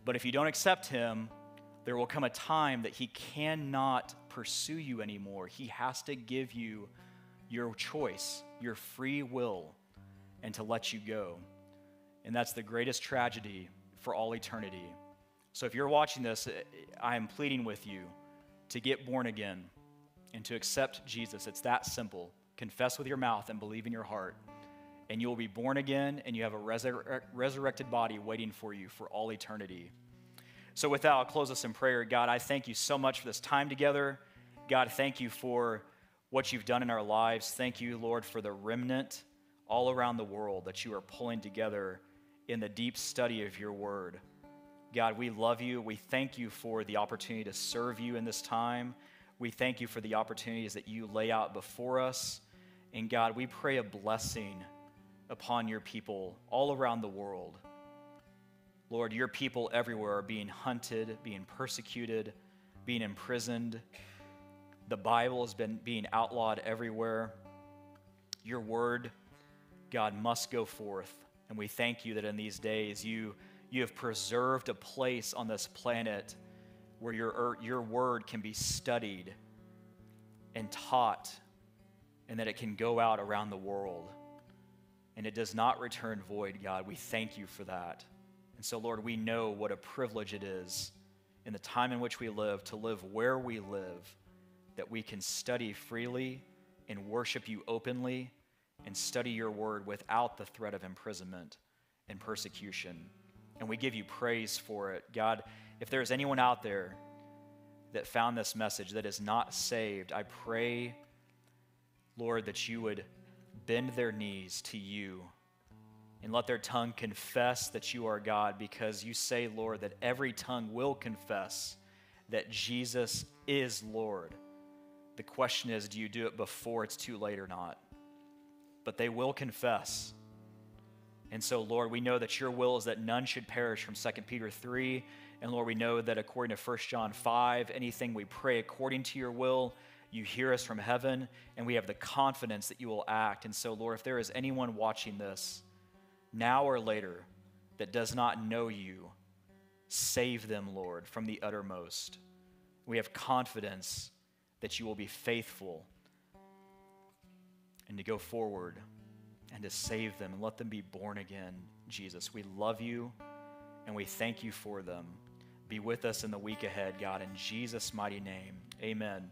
Speaker 2: But if you don't accept him, there will come a time that he cannot pursue you anymore. He has to give you your choice, your free will, and to let you go. And that's the greatest tragedy for all eternity. So if you're watching this, I am pleading with you to get born again and to accept Jesus. It's that simple. Confess with your mouth and believe in your heart, and you will be born again, and you have a resur- resurrected body waiting for you for all eternity. So, with that, I'll close us in prayer. God, I thank you so much for this time together. God, thank you for what you've done in our lives. Thank you, Lord, for the remnant all around the world that you are pulling together in the deep study of your word. God, we love you. We thank you for the opportunity to serve you in this time. We thank you for the opportunities that you lay out before us. And God, we pray a blessing upon your people all around the world. Lord, your people everywhere are being hunted, being persecuted, being imprisoned. The Bible has been being outlawed everywhere. Your word, God, must go forth. And we thank you that in these days you, you have preserved a place on this planet where your, er, your word can be studied and taught, and that it can go out around the world. And it does not return void, God. We thank you for that. And so, Lord, we know what a privilege it is in the time in which we live to live where we live, that we can study freely and worship you openly and study your word without the threat of imprisonment and persecution. And we give you praise for it. God, if there's anyone out there that found this message that is not saved, I pray Lord, that you would bend their knees to you and let their tongue confess that you are God, because you say, Lord, that every tongue will confess that Jesus is Lord. The question is, do you do it before it's too late or not? But they will confess. And so, Lord, we know that your will is that none should perish from 2 Peter 3. And Lord, we know that according to 1 John 5, anything we pray according to your will, you hear us from heaven, and we have the confidence that you will act. And so, Lord, if there is anyone watching this, now or later, that does not know you, save them, Lord, from the uttermost. We have confidence that you will be faithful and to go forward and to save them and let them be born again, Jesus. We love you and we thank you for them. Be with us in the week ahead, God, in Jesus' mighty name. Amen.